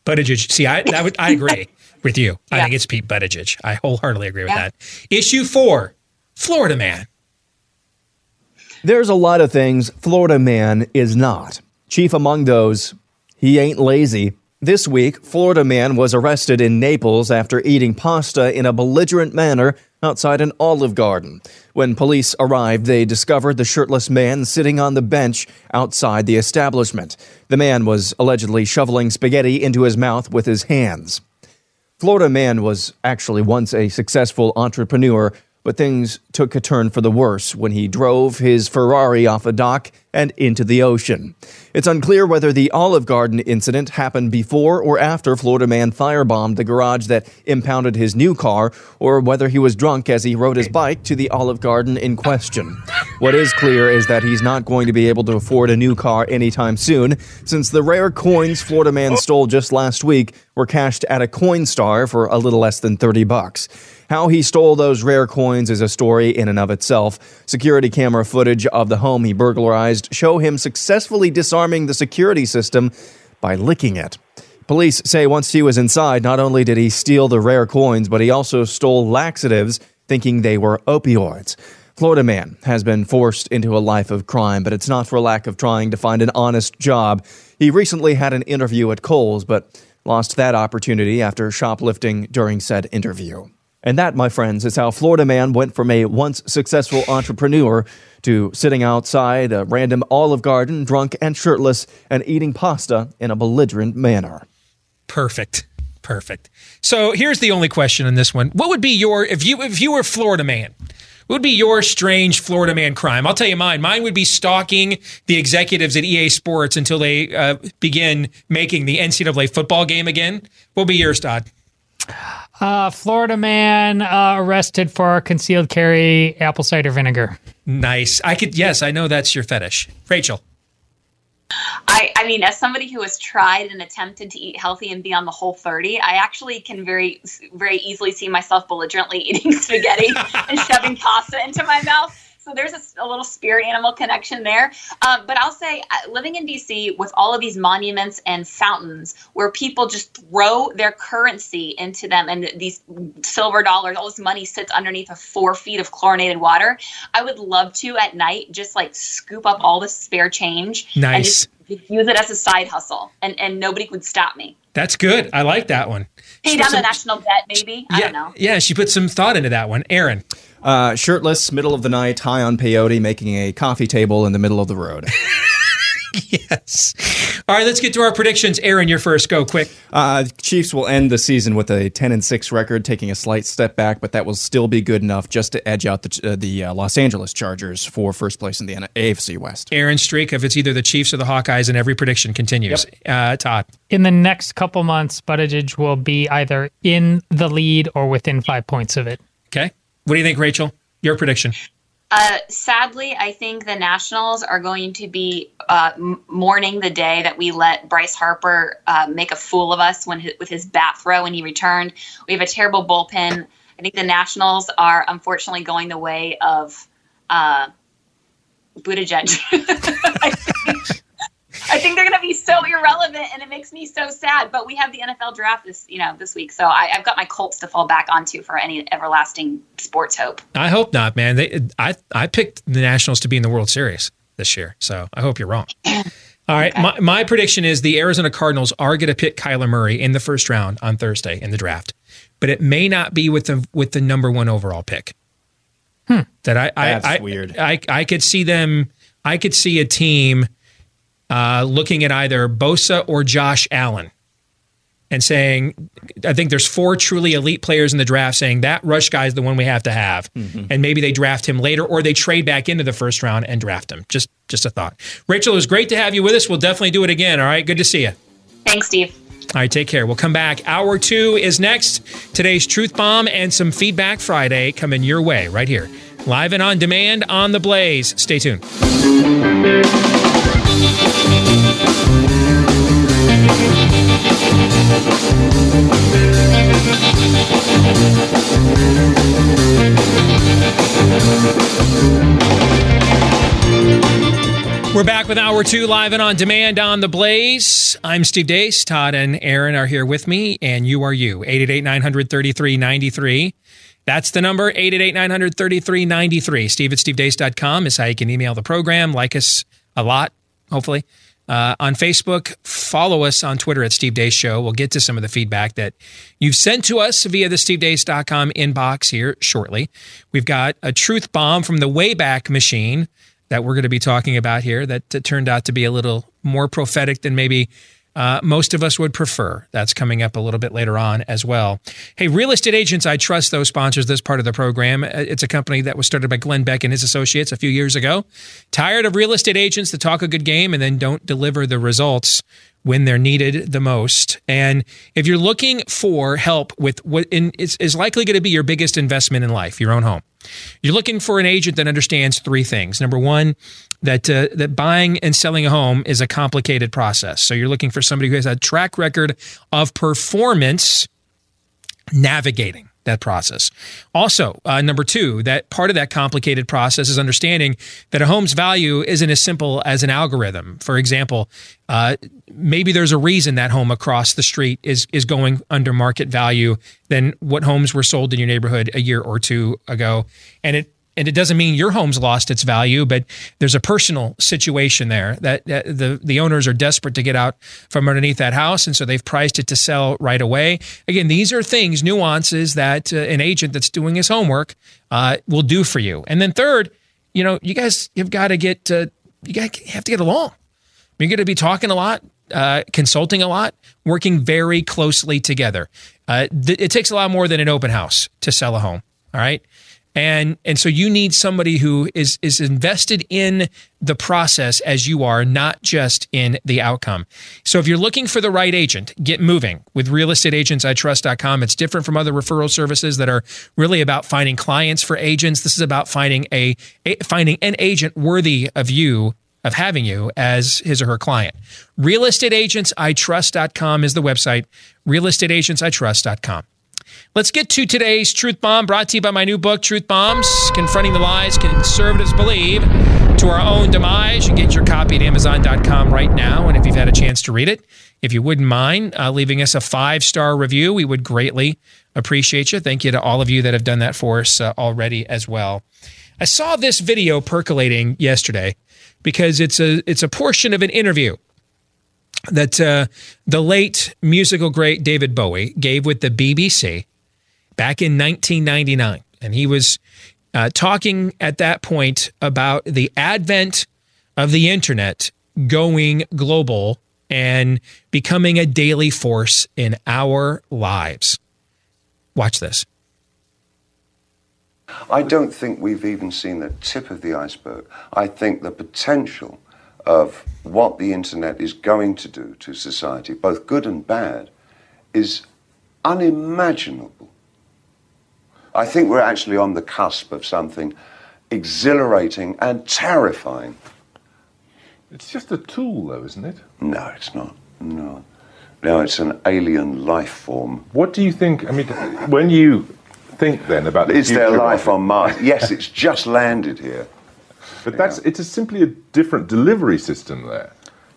Buttigieg. See, I I, would, I agree with you. I think it's Pete Buttigieg. I wholeheartedly agree with yeah. that. Issue four, Florida man. There's a lot of things Florida man is not. Chief among those, he ain't lazy This week, Florida man was arrested in Naples after eating pasta in a belligerent manner outside an Olive Garden. When police arrived, they discovered the shirtless man sitting on the bench outside the establishment. The man was allegedly shoveling spaghetti into his mouth with his hands. Florida man was actually once a successful entrepreneur, but things took a turn for the worse when he drove his Ferrari off a dock and into the ocean. It's unclear whether the Olive Garden incident happened before or after Florida man firebombed the garage that impounded his new car, or whether he was drunk as he rode his bike to the Olive Garden in question. What is clear is that he's not going to be able to afford a new car anytime soon, since the rare coins Florida man stole just last week were cashed at a Coinstar for a little less than 30 bucks. How he stole those rare coins is a story in and of itself. Security camera footage of the home he burglarized show him successfully disarming the security system by licking it. Police say once he was inside, not only did he steal the rare coins, but he also stole laxatives, thinking they were opioids. Florida man has been forced into a life of crime, but it's not for lack of trying to find an honest job. He recently had an interview at Kohl's, but lost that opportunity after shoplifting during said interview. And that, my friends, is how Florida man went from a once successful entrepreneur to sitting outside a random Olive Garden, drunk and shirtless, and eating pasta in a belligerent manner. Perfect. Perfect. So here's the only question in this one. What would be your if you if you were Florida man? What would be your strange Florida man crime? I'll tell you mine. Mine would be stalking the executives at EA Sports until they uh, begin making the NCAA football game again. What would be yours, Todd? Uh, Florida man uh, arrested for concealed carry apple cider vinegar. Nice. I could. Yes, I know that's your fetish, Rachel. I, I mean, as somebody who has tried and attempted to eat healthy and be on the whole 30, I actually can very, very easily see myself belligerently eating spaghetti and shoving pasta into my mouth. So there's a, a, little spirit animal connection there. Um, but I'll say, uh, living in DC with all of these monuments and fountains where people just throw their currency into them and these silver dollars, all this money sits underneath a four feet of chlorinated water. I would love to at night just like scoop up all the spare change nice. and just use it as a side hustle and, and nobody would stop me. That's good. I like that one. Pay down some, the national debt, maybe. Yeah, I don't know. Yeah, she put some thought into that one. Aaron. Uh, shirtless, middle of the night, high on peyote, making a coffee table in the middle of the road. yes. All right, let's get to our predictions. Aaron, you're first. Go quick. Uh, Chiefs will end the season with a 10 and 6 record, taking a slight step back, but that will still be good enough just to edge out the uh, the uh, Los Angeles Chargers for first place in the AFC West. Aaron streak if it's either the Chiefs or the Hawkeyes, and every prediction continues. Yep. Uh, Todd. In the next couple months, Buttigieg will be either in the lead or within five points of it. Okay. What do you think, Rachel? Your prediction. Uh, sadly, I think the Nationals are going to be uh, mourning the day that we let Bryce Harper uh, make a fool of us when his, with his bat throw when he returned. We have a terrible bullpen. I think the Nationals are unfortunately going the way of uh, Buttigieg. I think they're going to be so irrelevant, and it makes me so sad. But we have the NFL draft this, you know, this week, so I, have got my Colts to fall back onto for any everlasting sports hope. I hope not, man. They, I, I picked the Nationals to be in the World Series this year, so I hope you're wrong. All right, okay. my, my prediction is the Arizona Cardinals are going to pick Kyler Murray in the first round on Thursday in the draft, but it may not be with the with the number one overall pick. Hmm. That I, That's I, weird. I, I, I could see them. I could see a team uh, looking at either Bosa or Josh Allen and saying, I think there's four truly elite players in the draft saying that rush guy is the one we have to have. Mm-hmm. And maybe they draft him later or they trade back into the first round and draft him. Just just a thought. Rachel, it was great to have you with us. We'll definitely do it again. All right. Good to see you. Thanks, Steve. All right, take care. We'll come back. Hour two is next. Today's Truth Bomb and some Feedback Friday coming your way right here. Live and on demand on The Blaze. Stay tuned. Two, live and on demand on The Blaze. I'm Steve Deace. Todd and Aaron are here with me, and you are you. 888 933 93. That's the number, 888 933 93. Steve at stevedeace.com is how you can email the program. Like us a lot, hopefully. uh, on Facebook. Follow us on Twitter at Steve Deace Show. We'll get to some of the feedback that you've sent to us via the stevedeace.com inbox here shortly. We've got a truth bomb from the Wayback Machine that we're going to be talking about here that, turned out to be a little more prophetic than maybe uh, most of us would prefer. That's coming up a little bit later on as well. Hey, Real Estate Agents I Trust, those sponsors this part of the program. Uh, it's a company that was started by Glenn Beck and his associates a few years ago. Tired of real estate agents that talk a good game and then don't deliver the results when they're needed the most. And if you're looking for help with what is likely going to be your biggest investment in life, your own home, you're looking for an agent that understands three things. Number one, that uh, that buying and selling a home is a complicated process. So you're looking for somebody who has a track record of performance navigating that process. Also, uh, number two, that part of that complicated process is understanding that a home's value isn't as simple as an algorithm. For example, uh, maybe there's a reason that home across the street is is going under market value than what homes were sold in your neighborhood a year or two ago, and it and it doesn't mean your home's lost its value, but there's a personal situation there that, that, the the owners are desperate to get out from underneath that house, and so they've priced it to sell right away. Again, these are things, nuances that uh, an agent that's doing his homework uh, will do for you. And then third, you know, you guys have got to get uh, you got have to get along. You're going to be talking a lot, uh, consulting a lot, working very closely together. Uh, th- it takes a lot more than an open house to sell a home. All right and and so you need somebody who is is invested in the process as you are not just in the outcome so if you're looking for the right agent get moving with realestateagentsitrust.com it's different from other referral services that are really about finding clients for agents this is about finding a, a finding an agent worthy of you of having you as his or her client. Realestateagentsitrust.com is the website. Realestateagentsitrust.com. Let's get to today's Truth Bomb, brought to you by my new book, Truth Bombs Confronting the Lies Conservatives Believe to Our Own Demise. You can get your copy at Amazon.com right now. And if you've had a chance to read it, if you wouldn't mind uh, leaving us a five star review, we would greatly appreciate you. Thank you to all of you that have done that for us uh, already as well. I saw this video percolating yesterday because it's a it's a portion of an interview that uh, the late musical great David Bowie gave with the BBC back in 1999. And he was uh, talking at that point about the advent of the internet going global and becoming a daily force in our lives. Watch this. I don't think we've even seen the tip of the iceberg. I think the potential of what the internet is going to do to society, both good and bad, is unimaginable. I think we're actually on the cusp of something exhilarating and terrifying. It's just a tool, though, isn't it? No, it's not. No. No, it's an alien life form. What do you think? I mean, when you think then about the Is there life on Mars? yes, it's just landed here. But that's it's a simply a different delivery system there.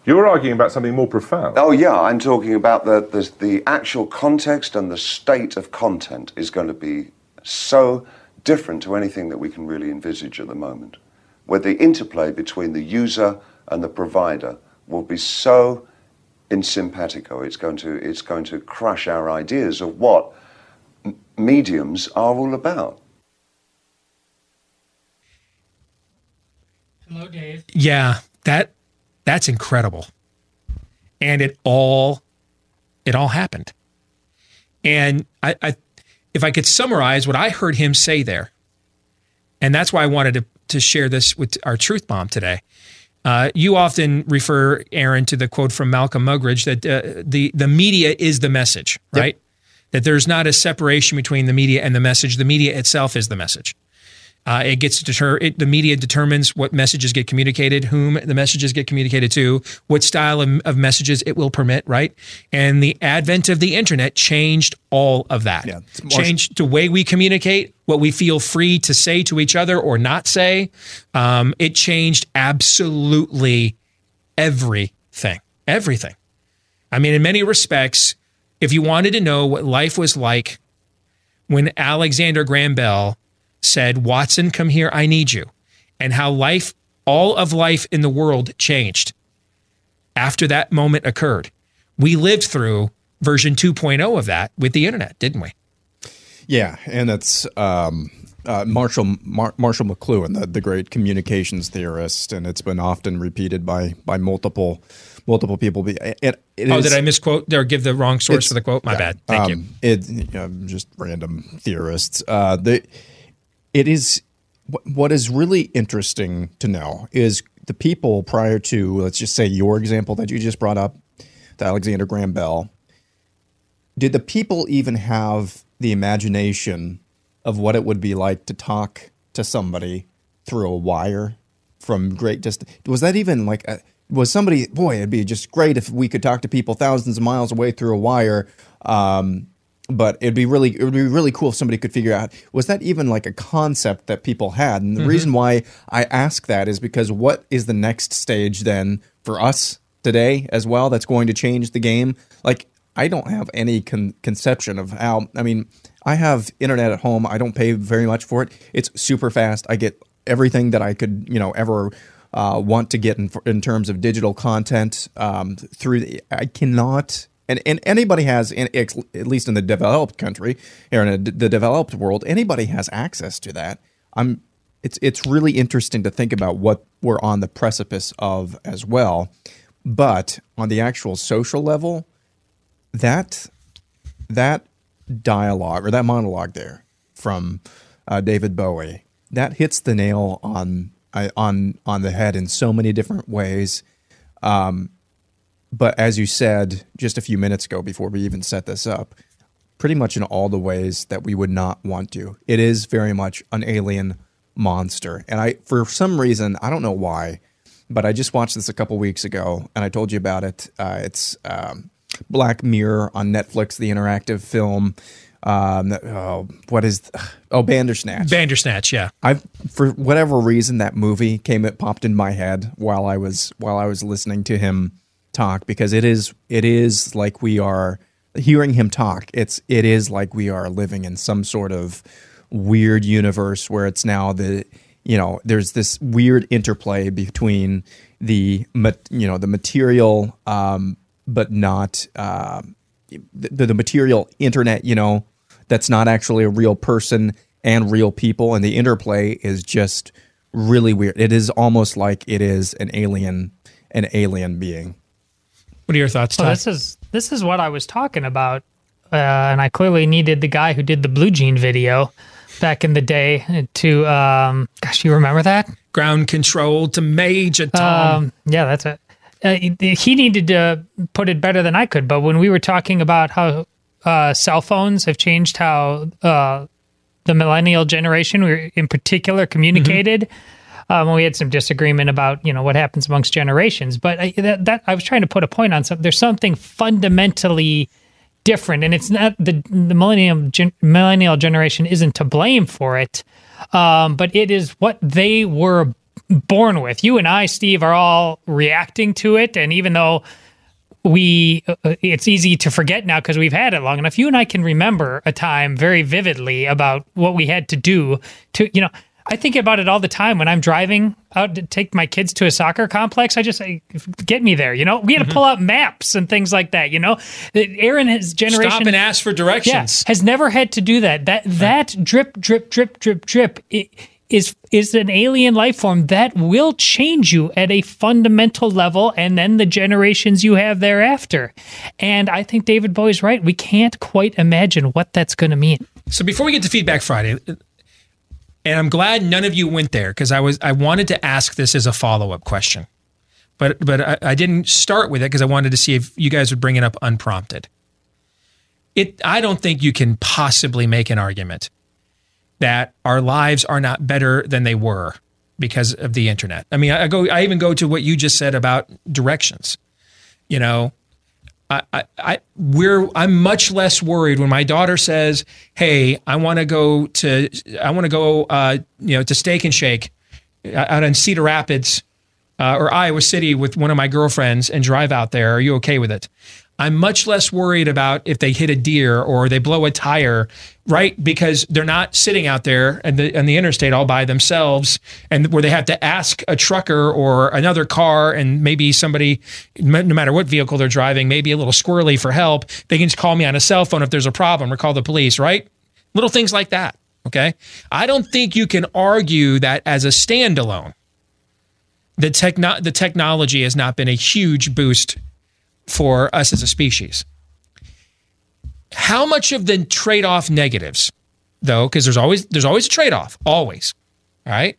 You're arguing about something more profound. Oh yeah, I'm talking about the, the the actual context and the state of content is going to be so different to anything that we can really envisage at the moment. Where the interplay between the user and the provider will be so in simpatico, it's going to it's going to crush our ideas of what mediums are all about. Hello, Dave. Yeah, that that's incredible. And it all it all happened. And I, I if I could summarize what I heard him say there, and that's why I wanted to, to share this with our truth bomb today. Uh, you often refer, Aaron, to the quote from Malcolm Muggeridge that uh, the the media is the message, right? Yep. That there's not a separation between the media and the message. The media itself is the message. Uh, it gets deter. It, the media determines what messages get communicated, whom the messages get communicated to, what style of, of, messages it will permit, right? And the advent of the internet changed all of that. Yeah, changed the way we communicate, what we feel free to say to each other or not say. Um, it changed absolutely everything. Everything. I mean, in many respects, if you wanted to know what life was like when Alexander Graham Bell said, Watson, come here, I need you, and how life, all of life in the world changed. after that moment occurred. We lived through version 2.0 of that with the internet, didn't we? Yeah, and it's um, uh, Marshall Mar- Marshall McLuhan, the, the great communications theorist, and it's been often repeated by by multiple multiple people. It, it oh, is- did I misquote or give the wrong source for the quote? My yeah, bad. Thank you. um, It you know, just random theorists. Uh, the it is what, is really interesting to know is the people prior to let's just say your example that you just brought up, the Alexander Graham Bell. Did the people even have the imagination of what it would be like to talk to somebody through a wire from great distance? Was that even like a, was somebody? Boy, it'd be just great if we could talk to people thousands of miles away through a wire. Um, but it'd be really it would be really cool if somebody could figure out was that even like a concept that people had and the Mm-hmm. Mhm. reason why i ask that is because what is the next stage then for us today as well that's going to change the game like i don't have any con- conception of how i mean i have internet at home i don't pay very much for it it's super fast i get everything that i could you know ever uh, want to get in, in terms of digital content um, through the, i cannot and, and anybody has in, at least in the developed country or in a, the developed world anybody has access to that i'm it's it's really interesting to think about what we're on the precipice of as well but on the actual social level that that dialogue or that monologue there from uh, David Bowie that hits the nail on on on the head in so many different ways. Um, but as you said just a few minutes ago, before we even set this up, pretty much in all the ways that we would not want to. It is very much an alien monster, and I for some reason I don't know why, but I just watched this a couple weeks ago, and I told you about it. Uh, it's um, Black Mirror on Netflix, the interactive film. Um, oh, what is oh Bandersnatch? Bandersnatch, yeah. I for whatever reason that movie came it popped in my head while I was while I was listening to him talk because it is it is like we are hearing him talk. It's it is like we are living in some sort of weird universe where it's now the you know there's this weird interplay between the you know the material um, but not uh, the, the material internet you know that's not actually a real person and real people. And the interplay is just really weird. It is almost like it is an alien an alien being what are your thoughts Well, this is this is what I was talking about, uh, and I clearly needed the guy who did the Blue Jean video back in the day to. Um, gosh, you remember that? Ground control to Major Tom. Um, yeah, that's it. Uh, he needed to put it better than I could. But when we were talking about how uh, cell phones have changed how uh, the millennial generation, in particular, communicated. Um, we had some disagreement about you know what happens amongst generations, but I, that, that I was trying to put a point on something. There's something fundamentally different, and it's not the the millennium gen, millennial generation isn't to blame for it, um, but it is what they were born with. You and I, Steve, are all reacting to it, and even though we uh, it's easy to forget now because we've had it long enough you and i can remember a time very vividly about what we had to do to you know i think about it all the time when i'm driving out to take my kids to a soccer complex i just say get me there you know we had mm-hmm. to pull out maps and things like that you know aaron has generation Stop and ask for directions. yeah, has never had to do that that that drip drip drip drip drip it, is is an alien life form that will change you at a fundamental level and then the generations you have thereafter. And I think David Bowie's right. We can't quite imagine what that's going to mean. So before we get to feedback Friday, and I'm glad none of you went there because I was I wanted to ask this as a follow up question, but but I, I didn't start with it because I wanted to see if you guys would bring it up unprompted. It I don't think you can possibly make an argument that our lives are not better than they were because of the internet. I mean, I go I even go to what you just said about directions. You know, I, I, I we're I'm much less worried when my daughter says, "Hey, I want to go to I want to go uh, you know to Steak and Shake out in Cedar Rapids uh, or Iowa City with one of my girlfriends and drive out there. Are you okay with it?" I'm much less worried about if they hit a deer or they blow a tire right? Because they're not sitting out there and the, the interstate all by themselves, and where they have to ask a trucker or another car, and maybe somebody, no matter what vehicle they're driving, maybe a little squirrely for help. They can just call me on a cell phone if there's a problem or call the police, right? Little things like that. Okay. I don't think you can argue that as a standalone, the techno- the technology has not been a huge boost for us as a species. How much of the trade-off negatives, though, because there's always there's always a trade-off, always. All right.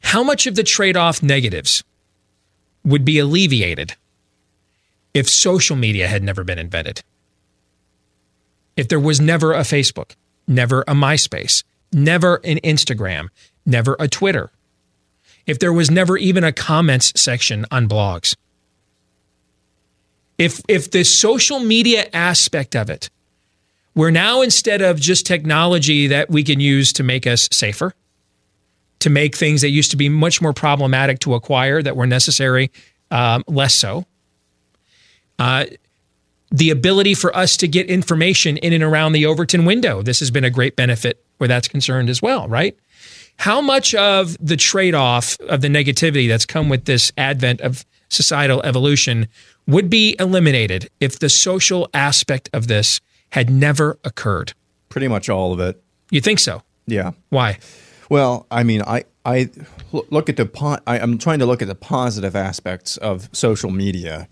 How much of the trade-off negatives would be alleviated if social media had never been invented? If there was never a Facebook, never a MySpace, never an Instagram, never a Twitter, if there was never even a comments section on blogs, if if the social media aspect of it where now instead of just technology that we can use to make us safer to make things that used to be much more problematic to acquire that were necessary um, less so uh, the ability for us to get information in and around the overton window this has been a great benefit where that's concerned as well right? How much of the trade-off of the negativity that's come with this advent of societal evolution would be eliminated if the social aspect of this had never occurred. Pretty much all of it. You think so? Yeah. Why? Well, I mean, I I look at the po- I, am trying to look at the positive aspects of social media.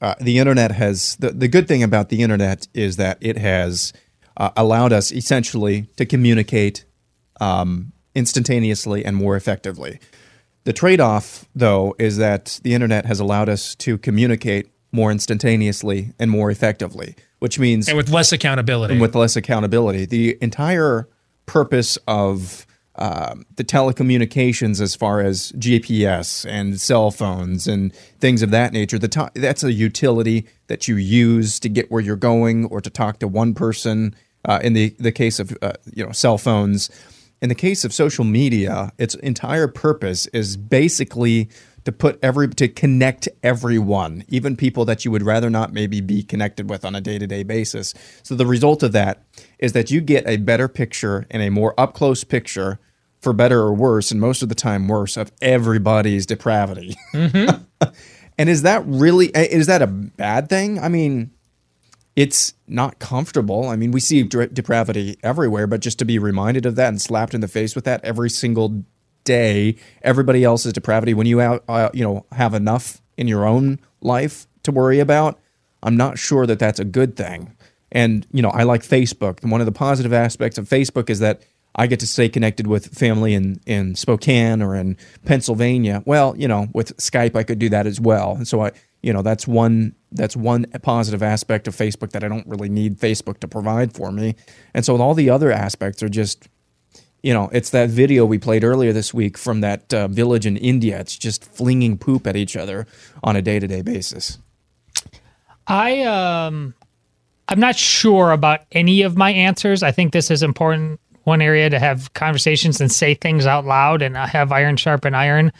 Uh, the internet has the the good thing about the internet is that it has uh, allowed us essentially to communicate um, instantaneously and more effectively. The trade off, though, is that the internet has allowed us to communicate more instantaneously and more effectively, which means. And with less accountability. And with less accountability. The entire purpose of um, the telecommunications, as far as GPS and cell phones and things of that nature, the to- that's a utility that you use to get where you're going or to talk to one person. Uh, in the, the case of uh, you know cell phones, in the case of social media, its entire purpose is basically to put every to connect everyone, even people that you would rather not maybe be connected with on a day-to-day basis. So the result of that is that you get a better picture and a more up-close picture for better or worse, and most of the time worse, of everybody's depravity. Mm-hmm. and is that really is that a bad thing? I mean, it's not comfortable. I mean, we see depravity everywhere, but just to be reminded of that and slapped in the face with that every single day, everybody else's depravity, when you out, uh, you know have enough in your own life to worry about, I'm not sure that that's a good thing. And you know, I like Facebook. And one of the positive aspects of Facebook is that I get to stay connected with family in in Spokane or in Pennsylvania. Well, you know, with Skype, I could do that as well. And so I, you know, that's one that's one positive aspect of Facebook that I don't really need Facebook to provide for me. And so all the other aspects are just, you know, it's that video we played earlier this week from that uh, village in India. It's just flinging poop at each other on a day to day basis. I um, I'm not sure about any of my answers. I think this is important. One area to have conversations and say things out loud and have iron sharpen iron.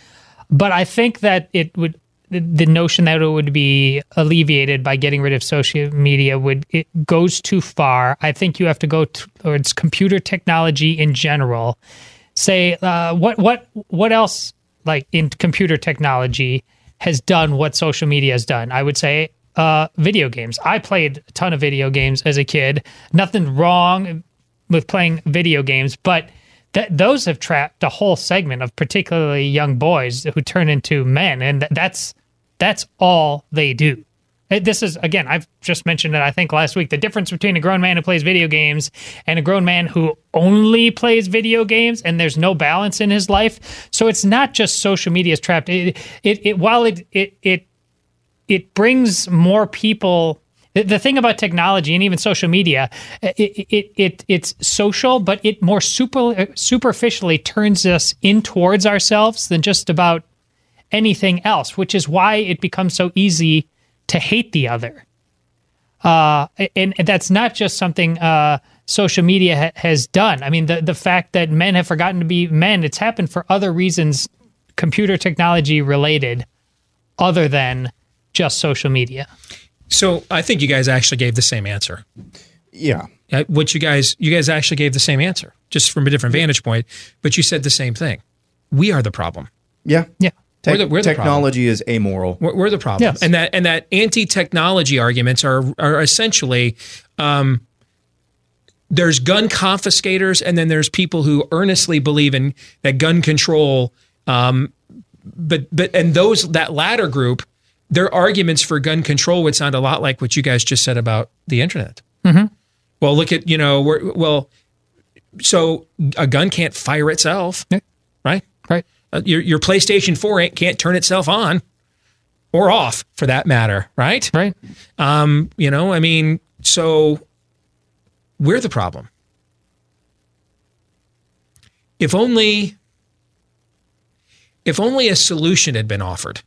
But I think that it would the, notion that it would be alleviated by getting rid of social media would it goes too far. I think you have to go towards computer technology in general. Say uh, what what what else like in computer technology has done what social media has done. I would say uh, video games. I played a ton of video games as a kid. Nothing wrong with playing video games, but that those have trapped a whole segment of particularly young boys who turn into men, and that's that's all they do. This is again, I've just mentioned it. I think last week the difference between a grown man who plays video games and a grown man who only plays video games, and there's no balance in his life. So it's not just social media is trapped. It, it, it while it it it it brings more people the thing about technology and even social media, it, it, it it's social, but it more super superficially turns us in towards ourselves than just about anything else, which is why it becomes so easy to hate the other. Uh, and, and, that's not just something uh, social media ha- has done. I mean, the the fact that men have forgotten to be men, it's happened for other reasons, computer technology related, other than just social media. So I think you guys actually gave the same answer. Yeah. Uh, what you guys you guys actually gave the same answer, just from a different vantage point, but you said the same thing. We are the problem. Yeah. Yeah. We're the- we're the technology is amoral. We're, we're the problem, Yes. and that and that anti-technology arguments are are essentially um, there's gun confiscators, and then there's people who earnestly believe in that gun control. Um, but but and those that latter group, their arguments for gun control would sound a lot like what you guys just said about the internet. Mhm. Well, look at you know we're, well, so a gun can't fire itself, right? Right. Uh, your your PlayStation Four ain't, can't turn itself on or off, for that matter, right? Right. Um, you know, I mean, so we're the problem. If only, if only a solution had been offered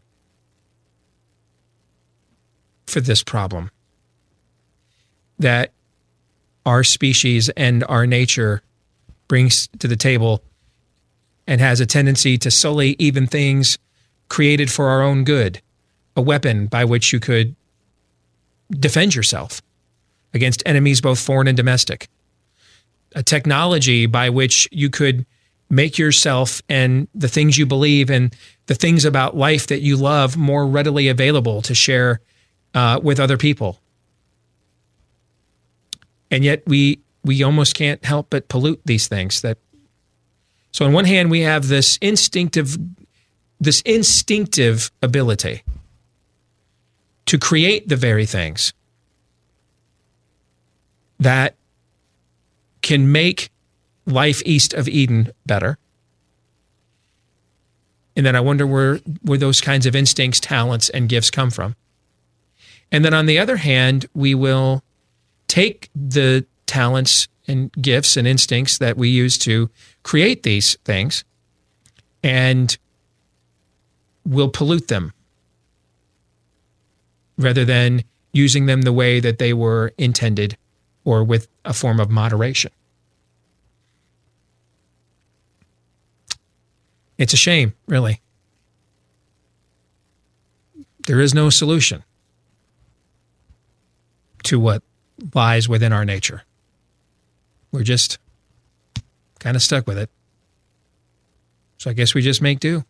for this problem that our species and our nature brings to the table and has a tendency to sully even things created for our own good, a weapon by which you could defend yourself against enemies both foreign and domestic, a technology by which you could make yourself and the things you believe and the things about life that you love more readily available to share uh, with other people. And yet we we almost can't help but pollute these things that so on one hand we have this instinctive this instinctive ability to create the very things that can make life east of Eden better. And then I wonder where where those kinds of instincts, talents, and gifts come from. And then on the other hand, we will take the talents and gifts and instincts that we use to create these things and we'll pollute them rather than using them the way that they were intended or with a form of moderation. It's a shame, really. There is no solution to what lies within our nature. We're just kind of stuck with it. So I guess we just make do.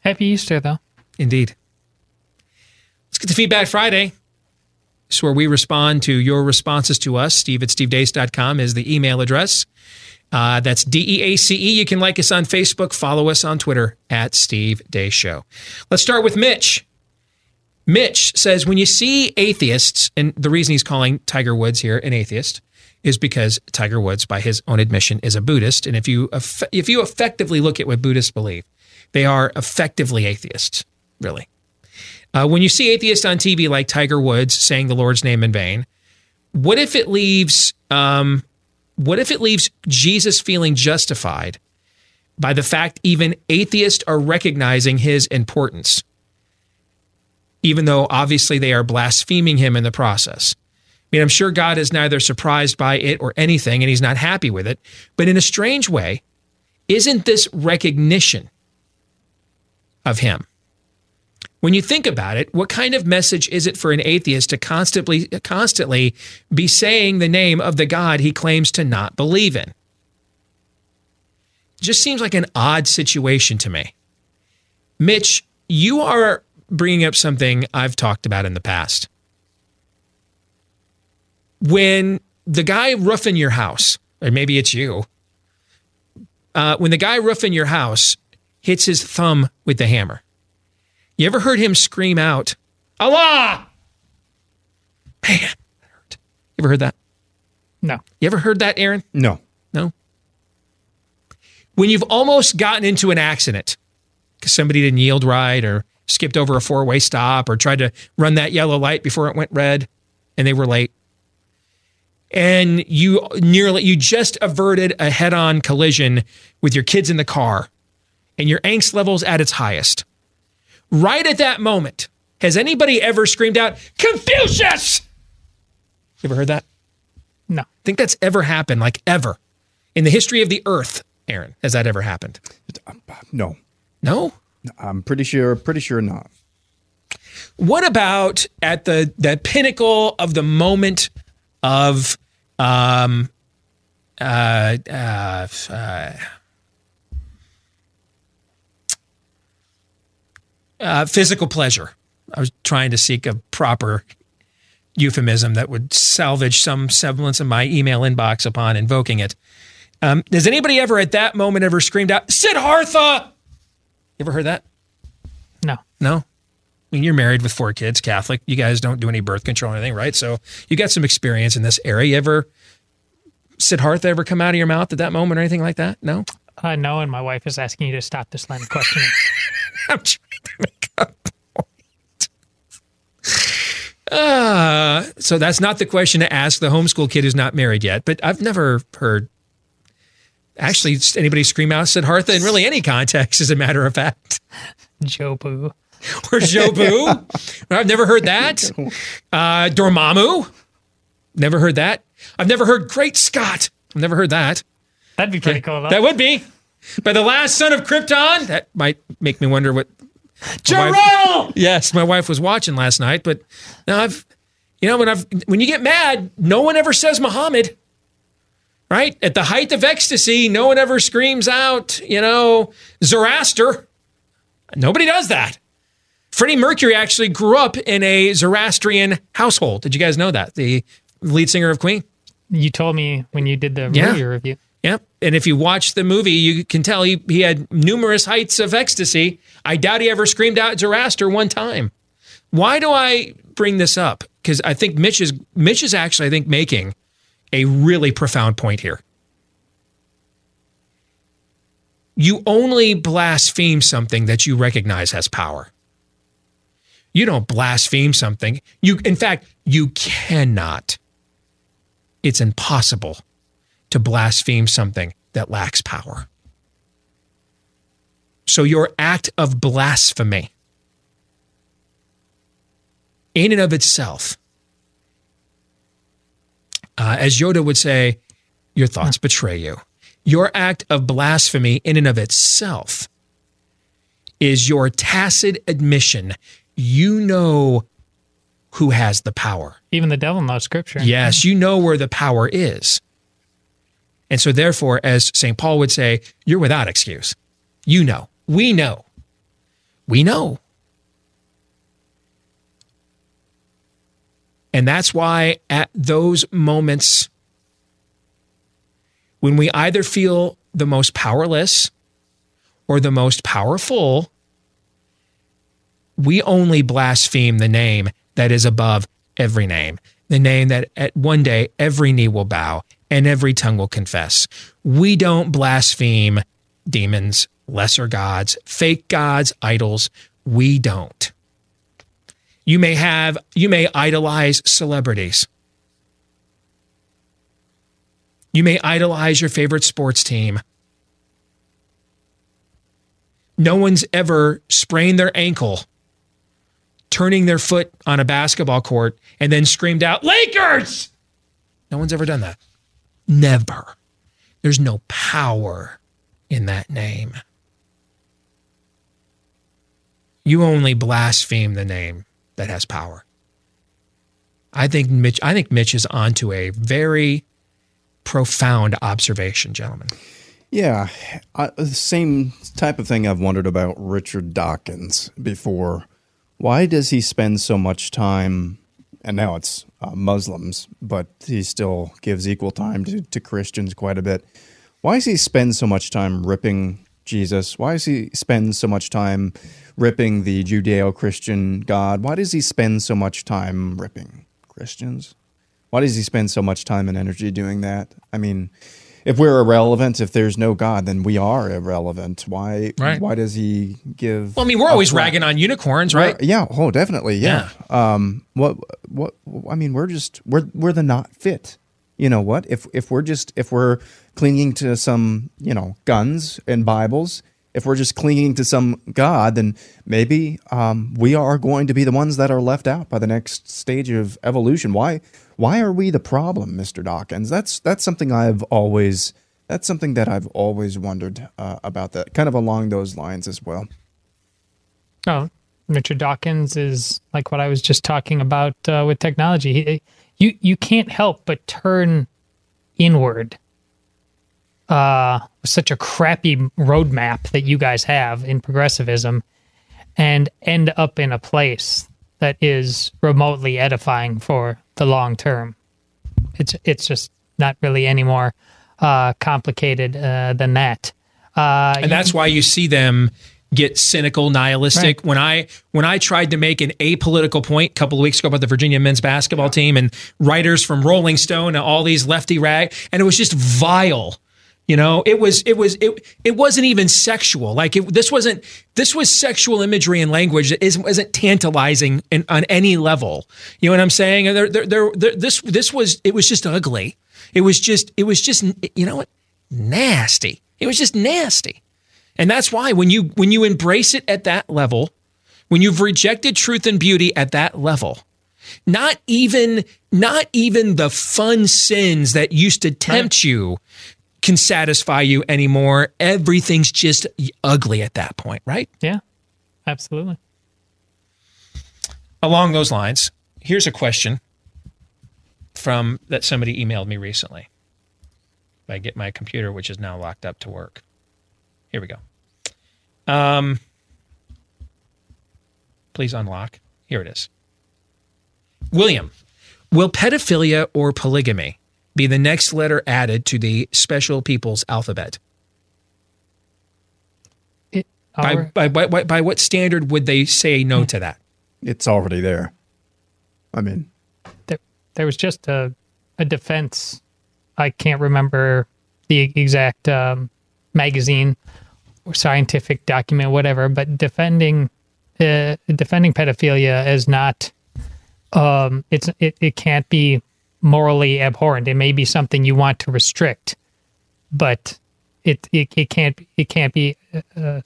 Happy Easter, though. Indeed. Let's get to Feedback Friday. It's where we respond to your responses to us. Steve at stevedeace.com is the email address. Uh, that's D E A C E. You can like us on Facebook, follow us on Twitter at Steve Deace Show. Let's start with Mitch. Mitch says when you see atheists, and the reason he's calling Tiger Woods here an atheist is because Tiger Woods, by his own admission, is a Buddhist. And if you if you effectively look at what Buddhists believe, they are effectively atheists, really. Uh, when you see atheists on TV like Tiger Woods saying the Lord's name in vain, what if it leaves um, what if it leaves Jesus feeling justified by the fact even atheists are recognizing his importance, even though obviously they are blaspheming him in the process? Mean, I'm sure God is neither surprised by it or anything, and he's not happy with it. But in a strange way, isn't this recognition of him? When you think about it, what kind of message is it for an atheist to constantly constantly be saying the name of the God he claims to not believe in? Just seems like an odd situation to me. Mitch, you are bringing up something I've talked about in the past. When the guy roofing your house, or maybe it's you, uh, when the guy roofing your house hits his thumb with the hammer, you ever heard him scream out, Allah? Man, that hurt. You ever heard that? No. You ever heard that, Aaron? No. No. When you've almost gotten into an accident because somebody didn't yield right or skipped over a four way stop or tried to run that yellow light before it went red and they were late. And you nearly, you just averted a head on collision with your kids in the car and your angst level's at its highest. Right at that moment, has anybody ever screamed out, Confucius? You ever heard that? No. I Think that's ever happened, like ever. In the history of the earth, Aaron, has that ever happened? No. No? I'm pretty sure. Pretty sure not. What about at the the pinnacle of the moment of um, uh, uh, uh, uh, physical pleasure. I was trying to seek a proper euphemism that would salvage some semblance of my email inbox upon invoking it. Um, has anybody ever at that moment ever screamed out, Siddhartha? You ever heard that? No. No? I mean, you're married with four kids, Catholic. You guys don't do any birth control or anything, right? So you got some experience in this area. You ever, Siddhartha ever come out of your mouth at that moment or anything like that? No? Uh, no, and my wife is asking you to stop this line of questioning. I'm trying to make a point. Uh, so that's not the question to ask the homeschool kid who's not married yet. But I've never heard actually anybody scream out Siddhartha in really any context, as a matter of fact. Jobu. Or Jobu. I've never heard that. Uh, Dormammu. Never heard that. I've never heard Great Scott. I've never heard that. That'd be pretty cool. Though. That would be. By the last son of Krypton. That might make me wonder what. Jerome! Wife, yes, my wife was watching last night, but now I've, you know, when I've when you get mad, no one ever says Muhammad. Right at the height of ecstasy, no one ever screams out, you know, Zoroaster. Nobody does that. Freddie Mercury actually grew up in a Zoroastrian household. Did you guys know that? The lead singer of Queen. You told me when you did the Yeah. movie review. Yep. And if you watch the movie, you can tell he, he had numerous heights of ecstasy. I doubt he ever screamed out Zoroaster one time. Why do I bring this up? Because I think Mitch is Mitch is actually, I think, making a really profound point here. You only blaspheme something that you recognize has power. You don't blaspheme something. You in fact, you cannot. It's impossible to blaspheme something that lacks power. So your act of blasphemy in and of itself, uh, as Yoda would say, your thoughts betray you. Your act of blasphemy in and of itself is your tacit admission. You know who has the power. Even the devil knows scripture. Yes, you know where the power is. And so, therefore, as St. Paul would say, you're without excuse. You know. We know. We know. And that's why at those moments, when we either feel the most powerless or the most powerful, we only blaspheme the name that is above every name, the name that at one day every knee will bow and every tongue will confess. We don't blaspheme demons, lesser gods, fake gods, idols. We don't. You may have, you may idolize celebrities. You may idolize your favorite sports team. No one's ever sprained their ankle turning their foot on a basketball court and then screamed out, Lakers! No one's ever done that. Never. There's no power in that name. You only blaspheme the name that has power. I think Mitch I think Mitch is onto a very profound observation, gentlemen. Yeah, the same type of thing I've wondered about Richard Dawkins before. Why does he spend so much time? And now it's uh, Muslims, but he still gives equal time to, to Christians quite a bit. Why does he spend so much time ripping Jesus? Why does he spend so much time ripping the Judeo Christian God? Why does he spend so much time ripping Christians? Why does he spend so much time and energy doing that? I mean, if we're irrelevant, if there's no God, then we are irrelevant. Why? Right. Why does he give? Well, I mean, we're always ragging on unicorns, right? We're- yeah. Oh, definitely. Yeah. Um. What? What? I mean, we're just we're we're the not fit. You know what? If if we're just if we're clinging to some you know guns and Bibles, if we're just clinging to some God, then maybe um, we are going to be the ones that are left out by the next stage of evolution. Why? Why are we the problem, Mister Dawkins? That's that's something I've always that's something that I've always wondered uh, about. That kind of along those lines as well. Oh, Richard Dawkins is like what I was just talking about uh, with technology. He you you can't help but turn inward. Uh, such a crappy roadmap that you guys have in progressivism, and end up in a place that is remotely edifying for the long term. It's it's just not really any more uh, complicated uh, than that. Uh, and that's why you see them get cynical, nihilistic. Right. When I when I tried to make an apolitical point a couple of weeks ago about the Virginia men's basketball team and writers from Rolling Stone and all these lefty rag, and it was just vile. You know, it was it was it it wasn't even sexual. Like it, this wasn't this was sexual imagery and language that isn't, wasn't tantalizing in, on any level. You know what I'm saying? There, there, there, there, this this was it was just ugly. It was just it was just you know what nasty. It was just nasty. And that's why when you when you embrace it at that level, when you've rejected truth and beauty at that level, not even not even the fun sins that used to tempt you can satisfy you anymore. Everything's just ugly at that point, right? Yeah. Absolutely. Along those lines, here's a question from that somebody emailed me recently. If I get my computer, which is now locked up to work. Here we go. Um, please unlock. Here it is. William, will pedophilia or polygamy be the next letter added to the special people's alphabet? It, by, our- by, by, by, by what standard would they say no to that? It's already there. I mean, there, there was just a, a defense. I can't remember the exact um, magazine or scientific document, whatever, but defending uh, defending pedophilia as not um, it's it, it can't be morally abhorrent. It may be something you want to restrict, but it it, it can't it can't be uh,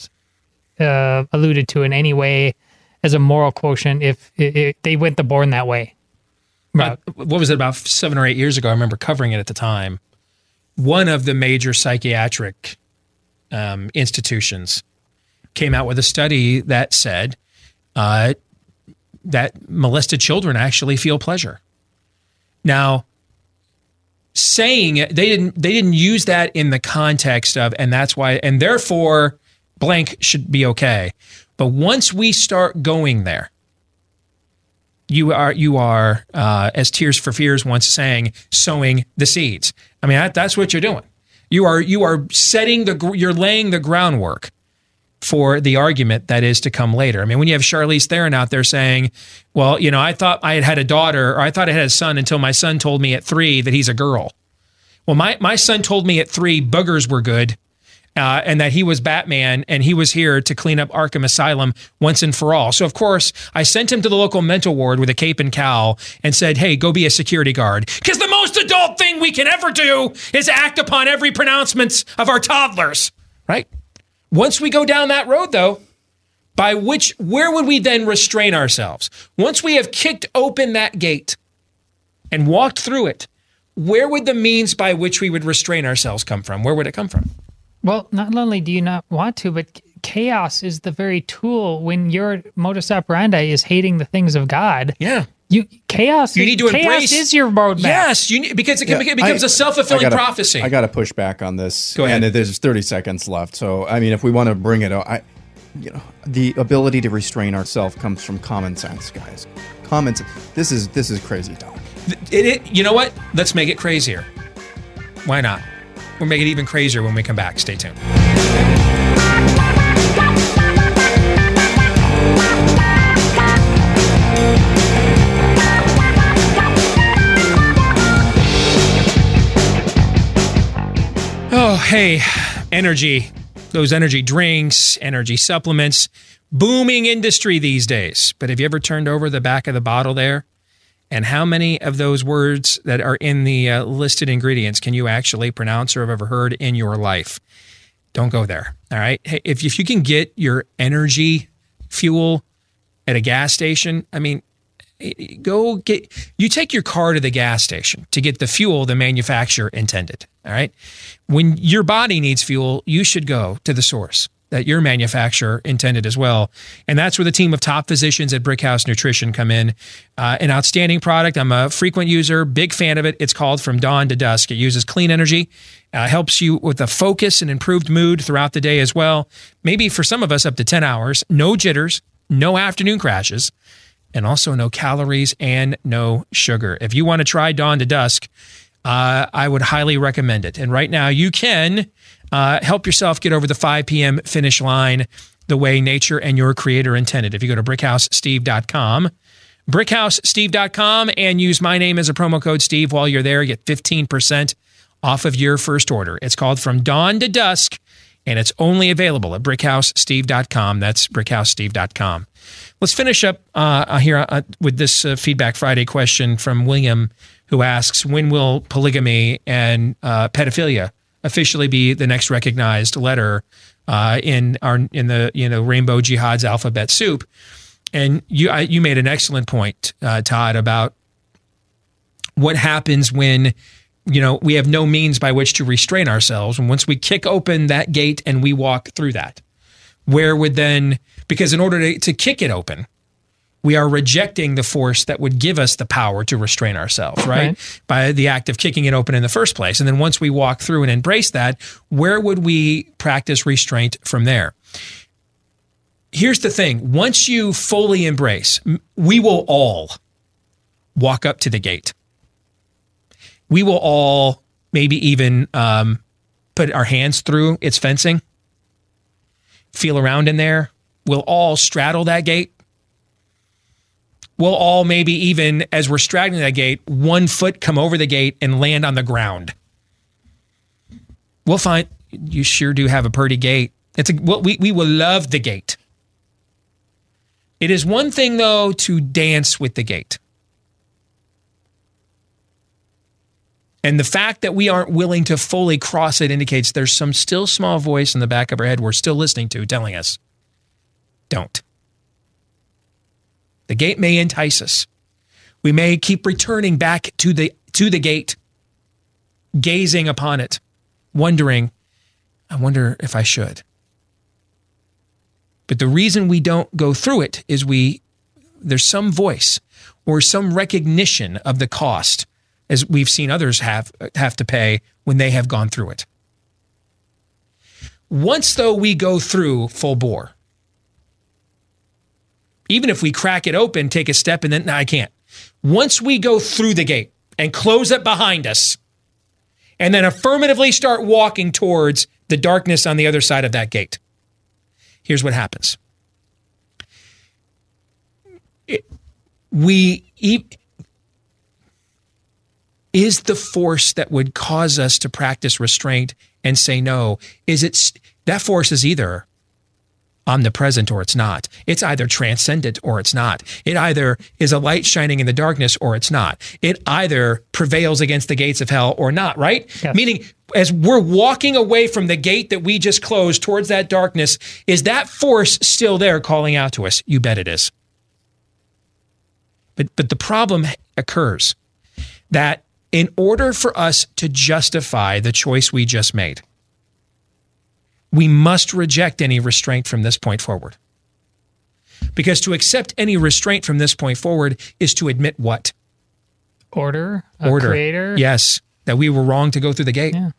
uh, alluded to in any way as a moral quotient if it, it, they went the born that way. What was it about seven or eight years ago? I remember covering it at the time. One of the major psychiatric um, institutions came out with a study that said uh, that molested children actually feel pleasure. Now, saying it, they didn't they didn't use that in the context of, and that's why, and therefore, blank should be okay. But once we start going there, you are you are uh, as Tears for Fears once saying, sowing the seeds. I mean, that, that's what you're doing. You are you are setting the you're laying the groundwork for the argument that is to come later. I mean, when you have Charlize Theron out there saying, "Well, you know, I thought I had had a daughter, or I thought I had a son until my son told me at three that he's a girl." Well, my my son told me at three boogers were good. Uh, and that he was Batman and he was here to clean up Arkham Asylum once and for all. So, of course, I sent him to the local mental ward with a cape and cowl and said, Hey, go be a security guard. Because the most adult thing we can ever do is act upon every pronouncements of our toddlers, right? Once we go down that road, though, by which, where would we then restrain ourselves? Once we have kicked open that gate and walked through it, where would the means by which we would restrain ourselves come from? Where would it come from? Well, not only do you not want to, but chaos is the very tool when your modus operandi is hating the things of God. Yeah. You chaos. You need to chaos embrace- is your roadmap. Yes, you need, because it, Yeah, it becomes I- a self fulfilling prophecy. I got to push back on this. Go ahead. And there's 30 seconds left. So, I mean, if we want to bring it, I, you know, the ability to restrain ourselves comes from common sense, guys. Common sense. This is this is crazy talk. It, it, you know what? Let's make it crazier. Why not? We'll make it even crazier when we come back. Stay tuned. Hey, energy. Those energy drinks, energy supplements, booming industry these days. But have you ever turned over the back of the bottle there? And how many of those words that are in the uh, listed ingredients can you actually pronounce or have ever heard in your life? Don't go there. All right. Hey, if, if you can get your energy fuel at a gas station, I mean, go get, you take your car to the gas station to get the fuel the manufacturer intended. All right. When your body needs fuel, you should go to the source. that your manufacturer intended as well. And that's where the team of top physicians at Brickhouse Nutrition come in. Uh, an outstanding product. I'm a frequent user, big fan of it. It's called From Dawn to Dusk. It uses clean energy, uh, helps you with a focus and improved mood throughout the day as well. Maybe for some of us, up to 10 hours, no jitters, no afternoon crashes, and also no calories and no sugar. If you want to try Dawn to Dusk, uh, I would highly recommend it. And right now, you can uh, help yourself get over the 5 p.m. finish line the way nature and your creator intended. If you go to brickhousesteve.com, brickhousesteve.com, and use my name as a promo code Steve while you're there, get 15% off of your first order. It's called From Dawn to Dusk, and it's only available at brickhousesteve.com. That's brickhousesteve.com. Let's finish up uh, here uh, with this uh, Feedback Friday question from William, who asks When will polygamy and uh, pedophilia officially be the next recognized letter uh, in our in the you know Rainbow Jihad's alphabet soup. And you I, you made an excellent point, uh, Todd, about what happens when you know we have no means by which to restrain ourselves, and once we kick open that gate and we walk through that, where would then because in order to, to kick it open, we are rejecting the force that would give us the power to restrain ourselves, right? right? By the act of kicking it open in the first place. And then once we walk through and embrace that, where would we practice restraint from there? Here's the thing once you fully embrace, we will all walk up to the gate. We will all maybe even um, put our hands through its fencing, feel around in there. We'll all straddle that gate we'll all maybe even as we're straddling that gate, one foot come over the gate and land on the ground. We'll find you sure do have a pretty gate. It's a well, we we will love the gate. It is one thing though to dance with the gate. And the fact that we aren't willing to fully cross it indicates there's some still small voice in the back of our head we're still listening to telling us, don't. The gate may entice us. We may keep returning back to the to the gate, gazing upon it, wondering, I wonder if I should. But the reason we don't go through it is we there's some voice or some recognition of the cost as we've seen others have have to pay when they have gone through it. Once though we go through full bore, even if we crack it open, take a step, and then no, I can't. Once we go through the gate and close it behind us, and then affirmatively start walking towards the darkness on the other side of that gate, here's what happens. It, we is the force that would cause us to practice restraint and say no is it that force is either omnipresent or it's not. It's either transcendent or it's not. It either is a light shining in the darkness or it's not. It either prevails against the gates of hell or not, right? Yes. Meaning, as we're walking away from the gate that we just closed towards that darkness, is that force still there calling out to us? You bet it is. But, but the problem occurs that in order for us to justify the choice we just made, we must reject any restraint from this point forward. Because to accept any restraint from this point forward is to admit what? Order, order, creator. Yes, that we were wrong to go through the gate. Yeah.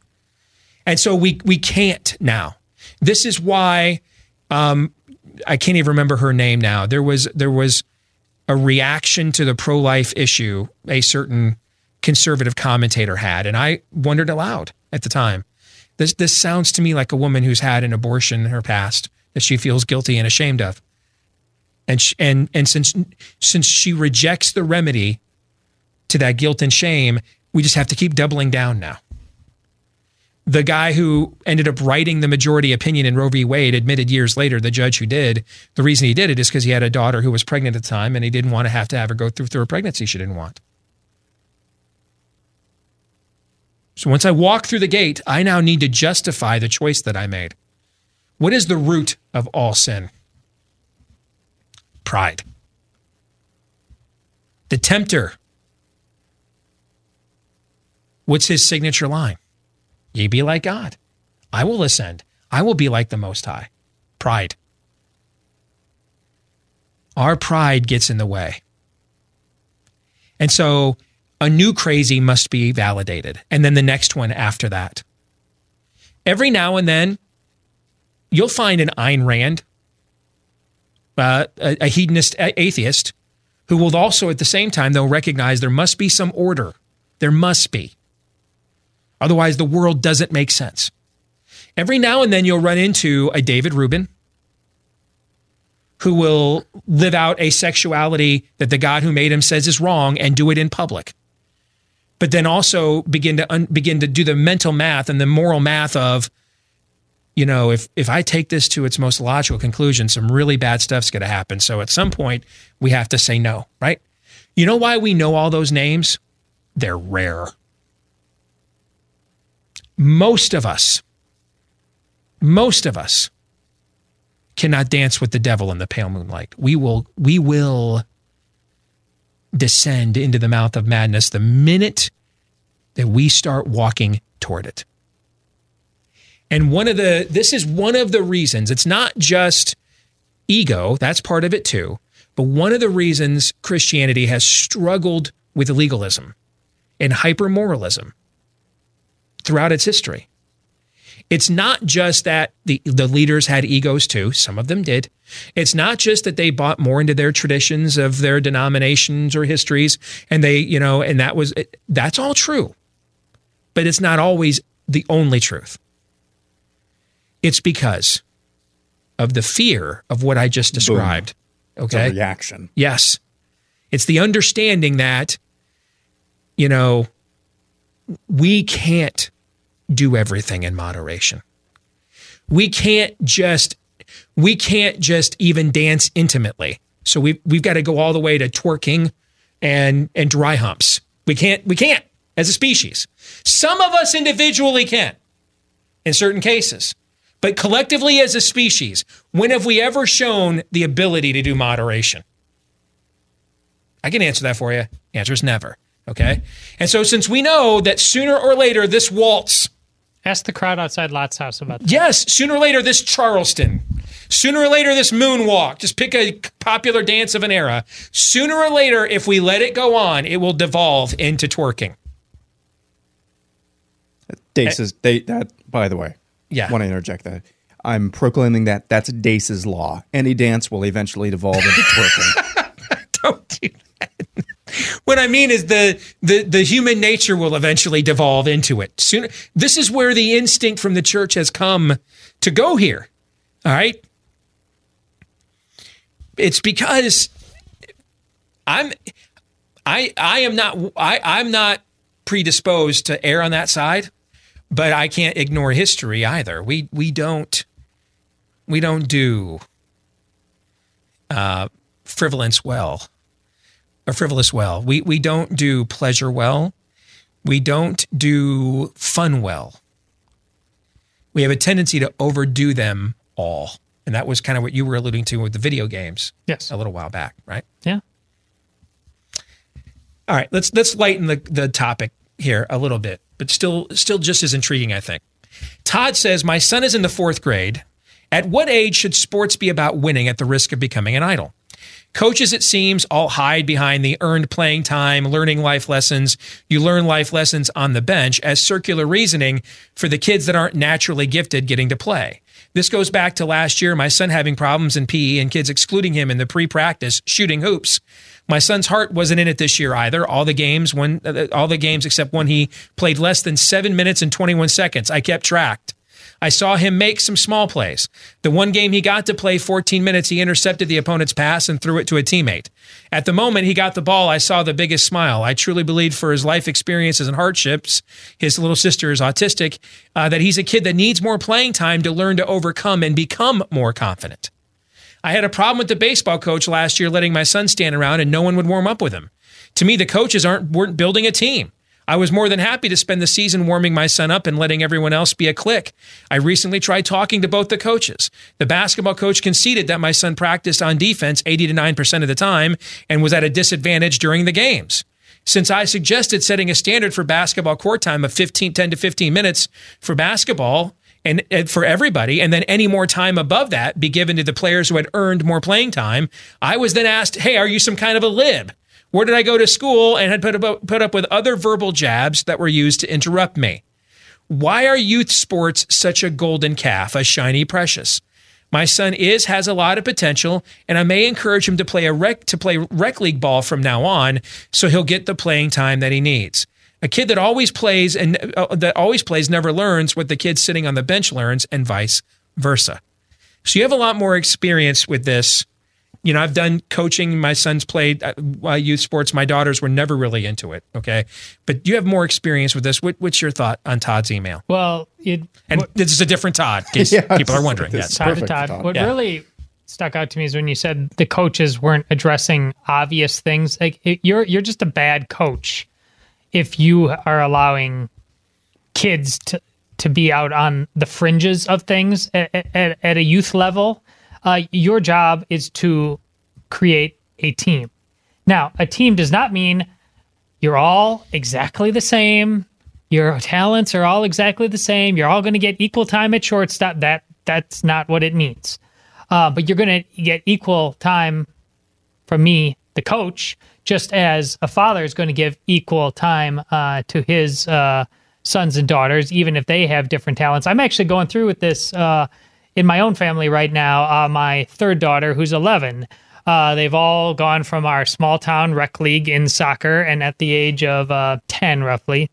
And so we we can't now. This is why um, I can't even remember her name now. There was there was a reaction to the pro life issue a certain conservative commentator had, and I wondered aloud at the time this this sounds to me like a woman who's had an abortion in her past that she feels guilty and ashamed of. And she, and and since since she rejects the remedy to that guilt and shame, we just have to keep doubling down now. The guy who ended up writing the majority opinion in Roe v. Wade admitted years later, the judge who did, the reason he did it is because he had a daughter who was pregnant at the time and he didn't want to have to have her go through, through a pregnancy she didn't want. So once I walk through the gate, I now need to justify the choice that I made. What is the root of all sin? Pride. The tempter. What's his signature line? Ye be like God. I will ascend. I will be like the Most High. Pride. Our pride gets in the way. And so a new crazy must be validated. And then the next one after that. Every now and then, you'll find an Ayn Rand, uh, a, a hedonist atheist, who will also at the same time, they'll recognize there must be some order. There must be. Otherwise, the world doesn't make sense. Every now and then, you'll run into a David Rubin who will live out a sexuality that the God who made him says is wrong and do it in public. But then also begin to un- begin to do the mental math and the moral math of, you know, if if I take this to its most logical conclusion, some really bad stuff's going to happen. So at some point, we have to say no, right? You know why we know all those names? They're rare. Most of us, most of us cannot dance with the devil in the pale moonlight. We will we will descend into the mouth of madness the minute that we start walking toward it. And one of the this is one of the reasons. It's not just ego, that's part of it too. But one of the reasons Christianity has struggled with legalism and hypermoralism throughout its history it's not just that the, the leaders had egos too. Some of them did. It's not just that they bought more into their traditions of their denominations or histories and they, you know, and that was, that's all true. But it's not always the only truth. It's because of the fear of what I just described. Boom. Okay. reaction. Yes. It's the understanding that, you know, we can't do everything in moderation. We can't just we can't just even dance intimately. So we we've got to go all the way to twerking and and dry humps. We can't we can't as a species. Some of us individually can in certain cases. But collectively as a species, when have we ever shown the ability to do moderation? I can answer that for you. answer is never. Okay. And so since we know that sooner or later this waltz Ask the crowd outside Lot's house about that. Yes, sooner or later, this Charleston. Sooner or later, this moonwalk. Just pick a popular dance of an era. Sooner or later, if we let it go on, it will devolve into twerking. Deace's eh. they that by the way. Yeah. Want to interject that. I'm proclaiming that that's Deace's law. Any dance will eventually devolve into twerking. Don't do that. What I mean is the, the the human nature will eventually devolve into it. Soon, this is where the instinct from the church has come to go here. All right, it's because I'm I I am not I I'm not predisposed to err on that side, but I can't ignore history either. We we don't we don't do uh, frivolence well or frivolous well. We we don't do pleasure well. We don't do fun well. We have a tendency to overdo them all. And that was kind of what you were alluding to with the video games. Yes. A little while back, right? Yeah. All right, let's let's lighten the, the topic here a little bit, but still still just as intriguing, I think. Todd says, My son is in the fourth grade. At what age should sports be about winning at the risk of becoming an idol? Coaches, it seems, all hide behind the earned playing time, learning life lessons. You learn life lessons on the bench as circular reasoning for the kids that aren't naturally gifted getting to play. This goes back to last year, my son having problems in PE and kids excluding him in the pre practice shooting hoops. My son's heart wasn't in it this year either. All the games, when uh, all the games except one he played less than seven minutes and 21 seconds. I kept tracked. I saw him make some small plays. The one game he got to play 14 minutes, he intercepted the opponent's pass and threw it to a teammate. At the moment he got the ball, I saw the biggest smile. I truly believe for his life experiences and hardships, his little sister is autistic, uh, that he's a kid that needs more playing time to learn to overcome and become more confident. I had a problem with the baseball coach last year letting my son stand around and no one would warm up with him. To me, the coaches aren't weren't building a team. I was more than happy to spend the season warming my son up and letting everyone else be a clique. I recently tried talking to both the coaches. The basketball coach conceded that my son practiced on defense 80 to 9% of the time and was at a disadvantage during the games. Since I suggested setting a standard for basketball court time of 15, 10 to 15 minutes for basketball and, and for everybody, and then any more time above that be given to the players who had earned more playing time. I was then asked, "Hey, are you some kind of a lib?" Where did I go to school and had put up, put up with other verbal jabs that were used to interrupt me? Why are youth sports such a golden calf, a shiny precious? My son is has a lot of potential, and I may encourage him to play a rec to play rec league ball from now on, so he'll get the playing time that he needs. A kid that always plays and uh, that always plays never learns what the kid sitting on the bench learns, and vice versa. So you have a lot more experience with this. You know, I've done coaching. My sons played uh, youth sports. My daughters were never really into it. Okay, but you have more experience with this. What, what's your thought on Todd's email? Well, it, and what- this is a different Todd. In case Yes, people are wondering. this Yes, is Todd to Todd. What Yeah. really stuck out to me is when you said the coaches weren't addressing obvious things. Like it, you're you're just a bad coach if you are allowing kids to to be out on the fringes of things at, at, at a youth level. Uh, your job is to create a team. Now, a team does not mean you're all exactly the same. Your talents are all exactly the same. You're all going to get equal time at shortstop. That that's not what it means. Uh, but you're going to get equal time from me, the coach, just as a father is going to give equal time uh, to his uh, sons and daughters, even if they have different talents. I'm actually going through with this uh, in my own family right now. Uh, my third daughter, who's 11, uh, they've all gone from our small town rec league in soccer, and at the age of uh, 10, roughly,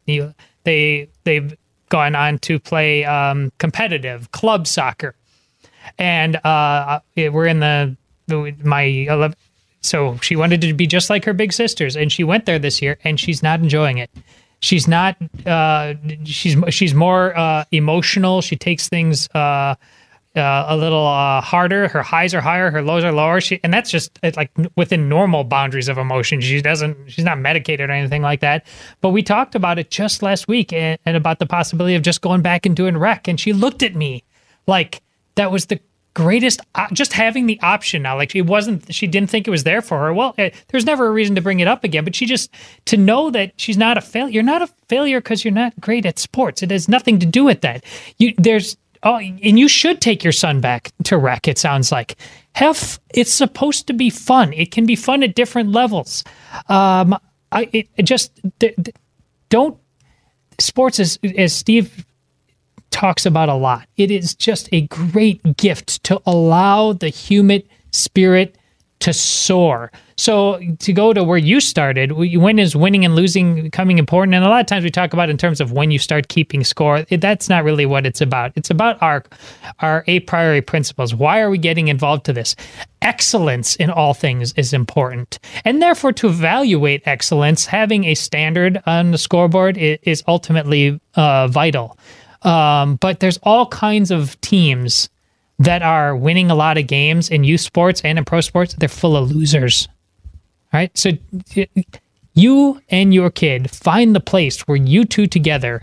they they've gone on to play um, competitive club soccer and uh, we're in the, the my 11, so she wanted to be just like her big sisters, and she went there this year, and she's not enjoying it. She's not. Uh, she's she's more uh, emotional. She takes things uh, uh, a little uh, harder. Her highs are higher, her lows are lower. She and that's just like within normal boundaries of emotion. She doesn't. She's not medicated or anything like that. But we talked about it just last week and, and about the possibility of just going back and doing rec. And she looked at me like that was the greatest uh, just having the option now like it wasn't she didn't think it was there for her well eh, there's never a reason to bring it up again but she just to know that she's not a failure you're not a failure because you're not great at sports it has nothing to do with that you there's oh and you should take your son back to rec it sounds like have it's supposed to be fun it can be fun at different levels um i it, it just th- th- don't sports is as steve talks about a lot. It is just a great gift to allow the human spirit to soar. So to go to where you started, when is winning and losing becoming important? And a lot of times we talk about in terms of when you start keeping score. That's not really what it's about. It's about our our a priori principles. Why are we getting involved to this? Excellence in all things is important, and therefore to evaluate excellence, having a standard on the scoreboard is, ultimately uh, vital. Um, but there's all kinds of teams that are winning a lot of games in youth sports and in pro sports. They're full of losers. All right. So you and your kid find the place where you two together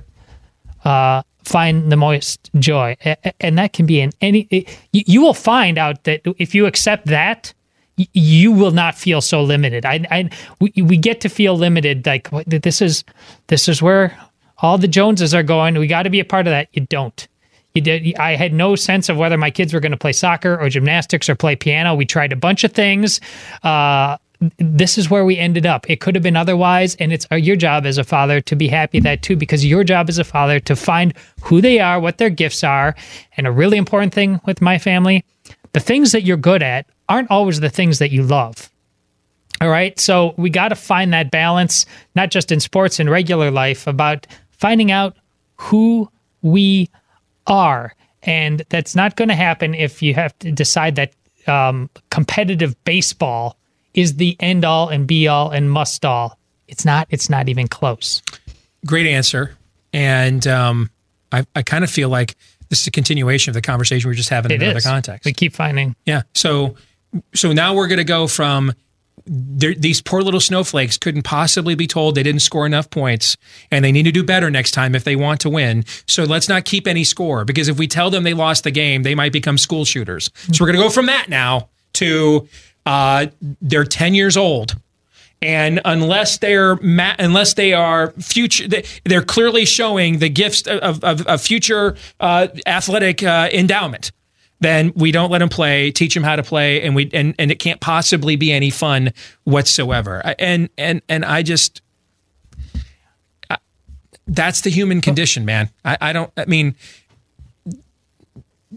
uh, find the most joy. And that can be in any, you will find out that if you accept that, you will not feel so limited. I, I, we, we get to feel limited. Like this is, this is where all the Joneses are going. We got to be a part of that. You don't. I had no sense of whether my kids were going to play soccer or gymnastics or play piano. We tried a bunch of things. Uh, this is where we ended up. It could have been otherwise, and it's uh, your job as a father to be happy that too, because your job as a father to find who they are, what their gifts are, and a really important thing with my family, the things that you're good at aren't always the things that you love. All right. So we got to find that balance, not just in sports and regular life, about finding out who we are. And that's not going to happen if you have to decide that um, competitive baseball is the end all and be all and must all. It's not. It's not even close. Great answer. And um, I, I kind of feel like this is a continuation of the conversation we are just having in It another is. context. We keep finding. Yeah. So so now we're going to go from these poor little snowflakes couldn't possibly be told they didn't score enough points and they need to do better next time if they want to win. So let's not keep any score because if we tell them they lost the game, they might become school shooters. So we're going to go from that now to uh, they're 10 years old and unless they're ma- unless they are future, they're clearly showing the gifts of, of, of future uh, athletic uh, endowment. Then we don't let them play, teach them how to play, and we and, and it can't possibly be any fun whatsoever. And and and I just that's the human condition, man. I, I don't. I mean,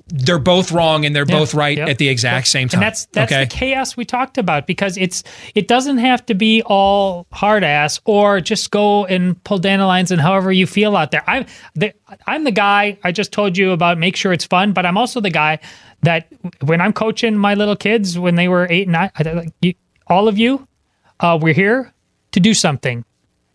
they're both wrong and they're yeah, both right at the exact same time. And that's that's okay? the chaos we talked about because it's it doesn't have to be all hard ass or just go and pull dandelions and however you feel out there. I'm the, I'm the guy I just told you about. Make sure it's fun, but I'm also the guy that when I'm coaching my little kids when they were eight and nine, all of you, uh, we're here to do something.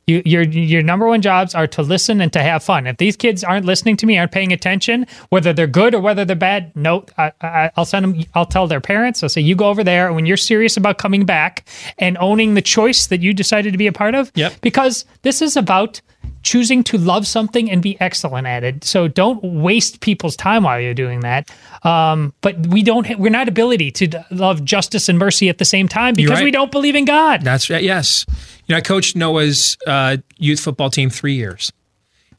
You, your your number one jobs are to listen and to have fun. If these kids aren't listening to me, aren't paying attention, whether they're good or whether they're bad, no, I, will send them. I'll tell their parents. I'll say, you go over there, and when you're serious about coming back and owning the choice that you decided to be a part of, yep. because this is about choosing to love something and be excellent at it. So don't waste people's time while you're doing that. Um, but we don't. Ha- we're not ability to love justice and mercy at the same time because right. we don't believe in God. That's right. Yes. You know, I coached Noah's uh, youth football team three years,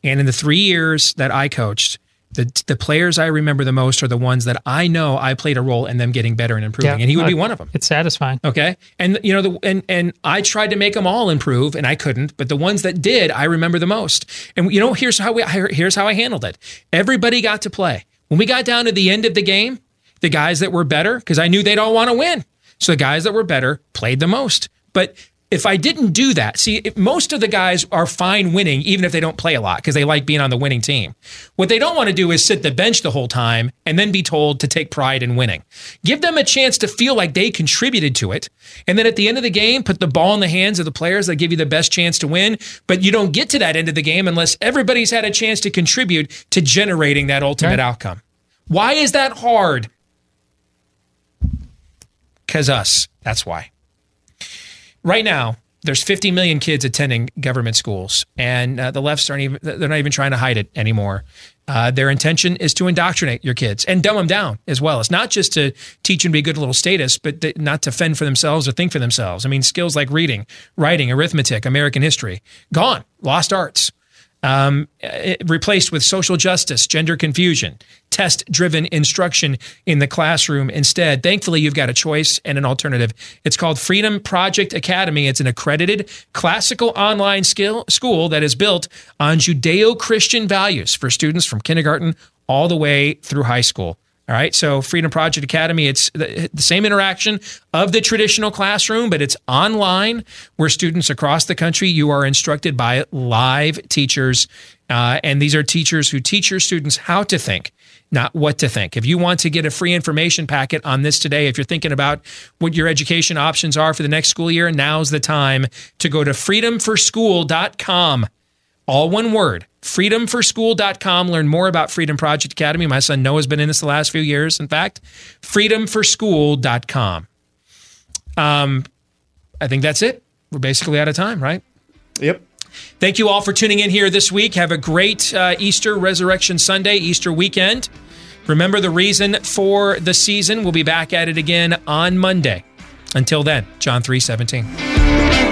and in the three years that I coached, the the players I remember the most are the ones that I know I played a role in them getting better and improving, yeah, and he would uh, be one of them. It's satisfying. Okay, and you know, the, and and I tried to make them all improve, and I couldn't. But the ones that did, I remember the most. And you know, here's how we here's how I handled it. Everybody got to play. When we got down to the end of the game, the guys that were better, because I knew they'd all want to win, so the guys that were better played the most. But if I didn't do that, see, most of the guys are fine winning, even if they don't play a lot because they like being on the winning team. What they don't want to do is sit the bench the whole time and then be told to take pride in winning. Give them a chance to feel like they contributed to it. And then at the end of the game, put the ball in the hands of the players that give you the best chance to win. But you don't get to that end of the game unless everybody's had a chance to contribute to generating that ultimate outcome. Why is that hard? Because us. That's why right now there's 50 million kids attending government schools, and uh, the lefts aren't even they're not even trying to hide it anymore. Uh, their intention is to indoctrinate your kids and dumb them down as well. It's not just to teach them to be good little statists, but th- not to fend for themselves or think for themselves. I mean, skills like reading, writing, arithmetic, American history, gone, lost arts um, replaced with social justice, gender confusion, test driven instruction in the classroom instead. Thankfully, you've got a choice and an alternative. It's called Freedom Project Academy. It's an accredited classical online skill, school that is built on Judeo Christian values for students from kindergarten all the way through high school. All right. So, Freedom Project Academy, it's the, the, same interaction of the traditional classroom, but it's online where students across the country, you are instructed by live teachers. Uh, and these are teachers who teach your students how to think, not what to think. If you want to get a free information packet on this today, if you're thinking about what your education options are for the next school year, now's the time to go to freedomforschool.com. All one word freedomforschool.com. Learn more about Freedom Project Academy. My son Noah's been in this the last few years, in fact. Freedomforschool.com. Um, I think that's it. We're basically out of time, right? Yep. Thank you all for tuning in here this week. Have a great uh, Easter Resurrection Sunday, Easter weekend. Remember the reason for the season. We'll be back at it again on Monday. Until then, John 3 17.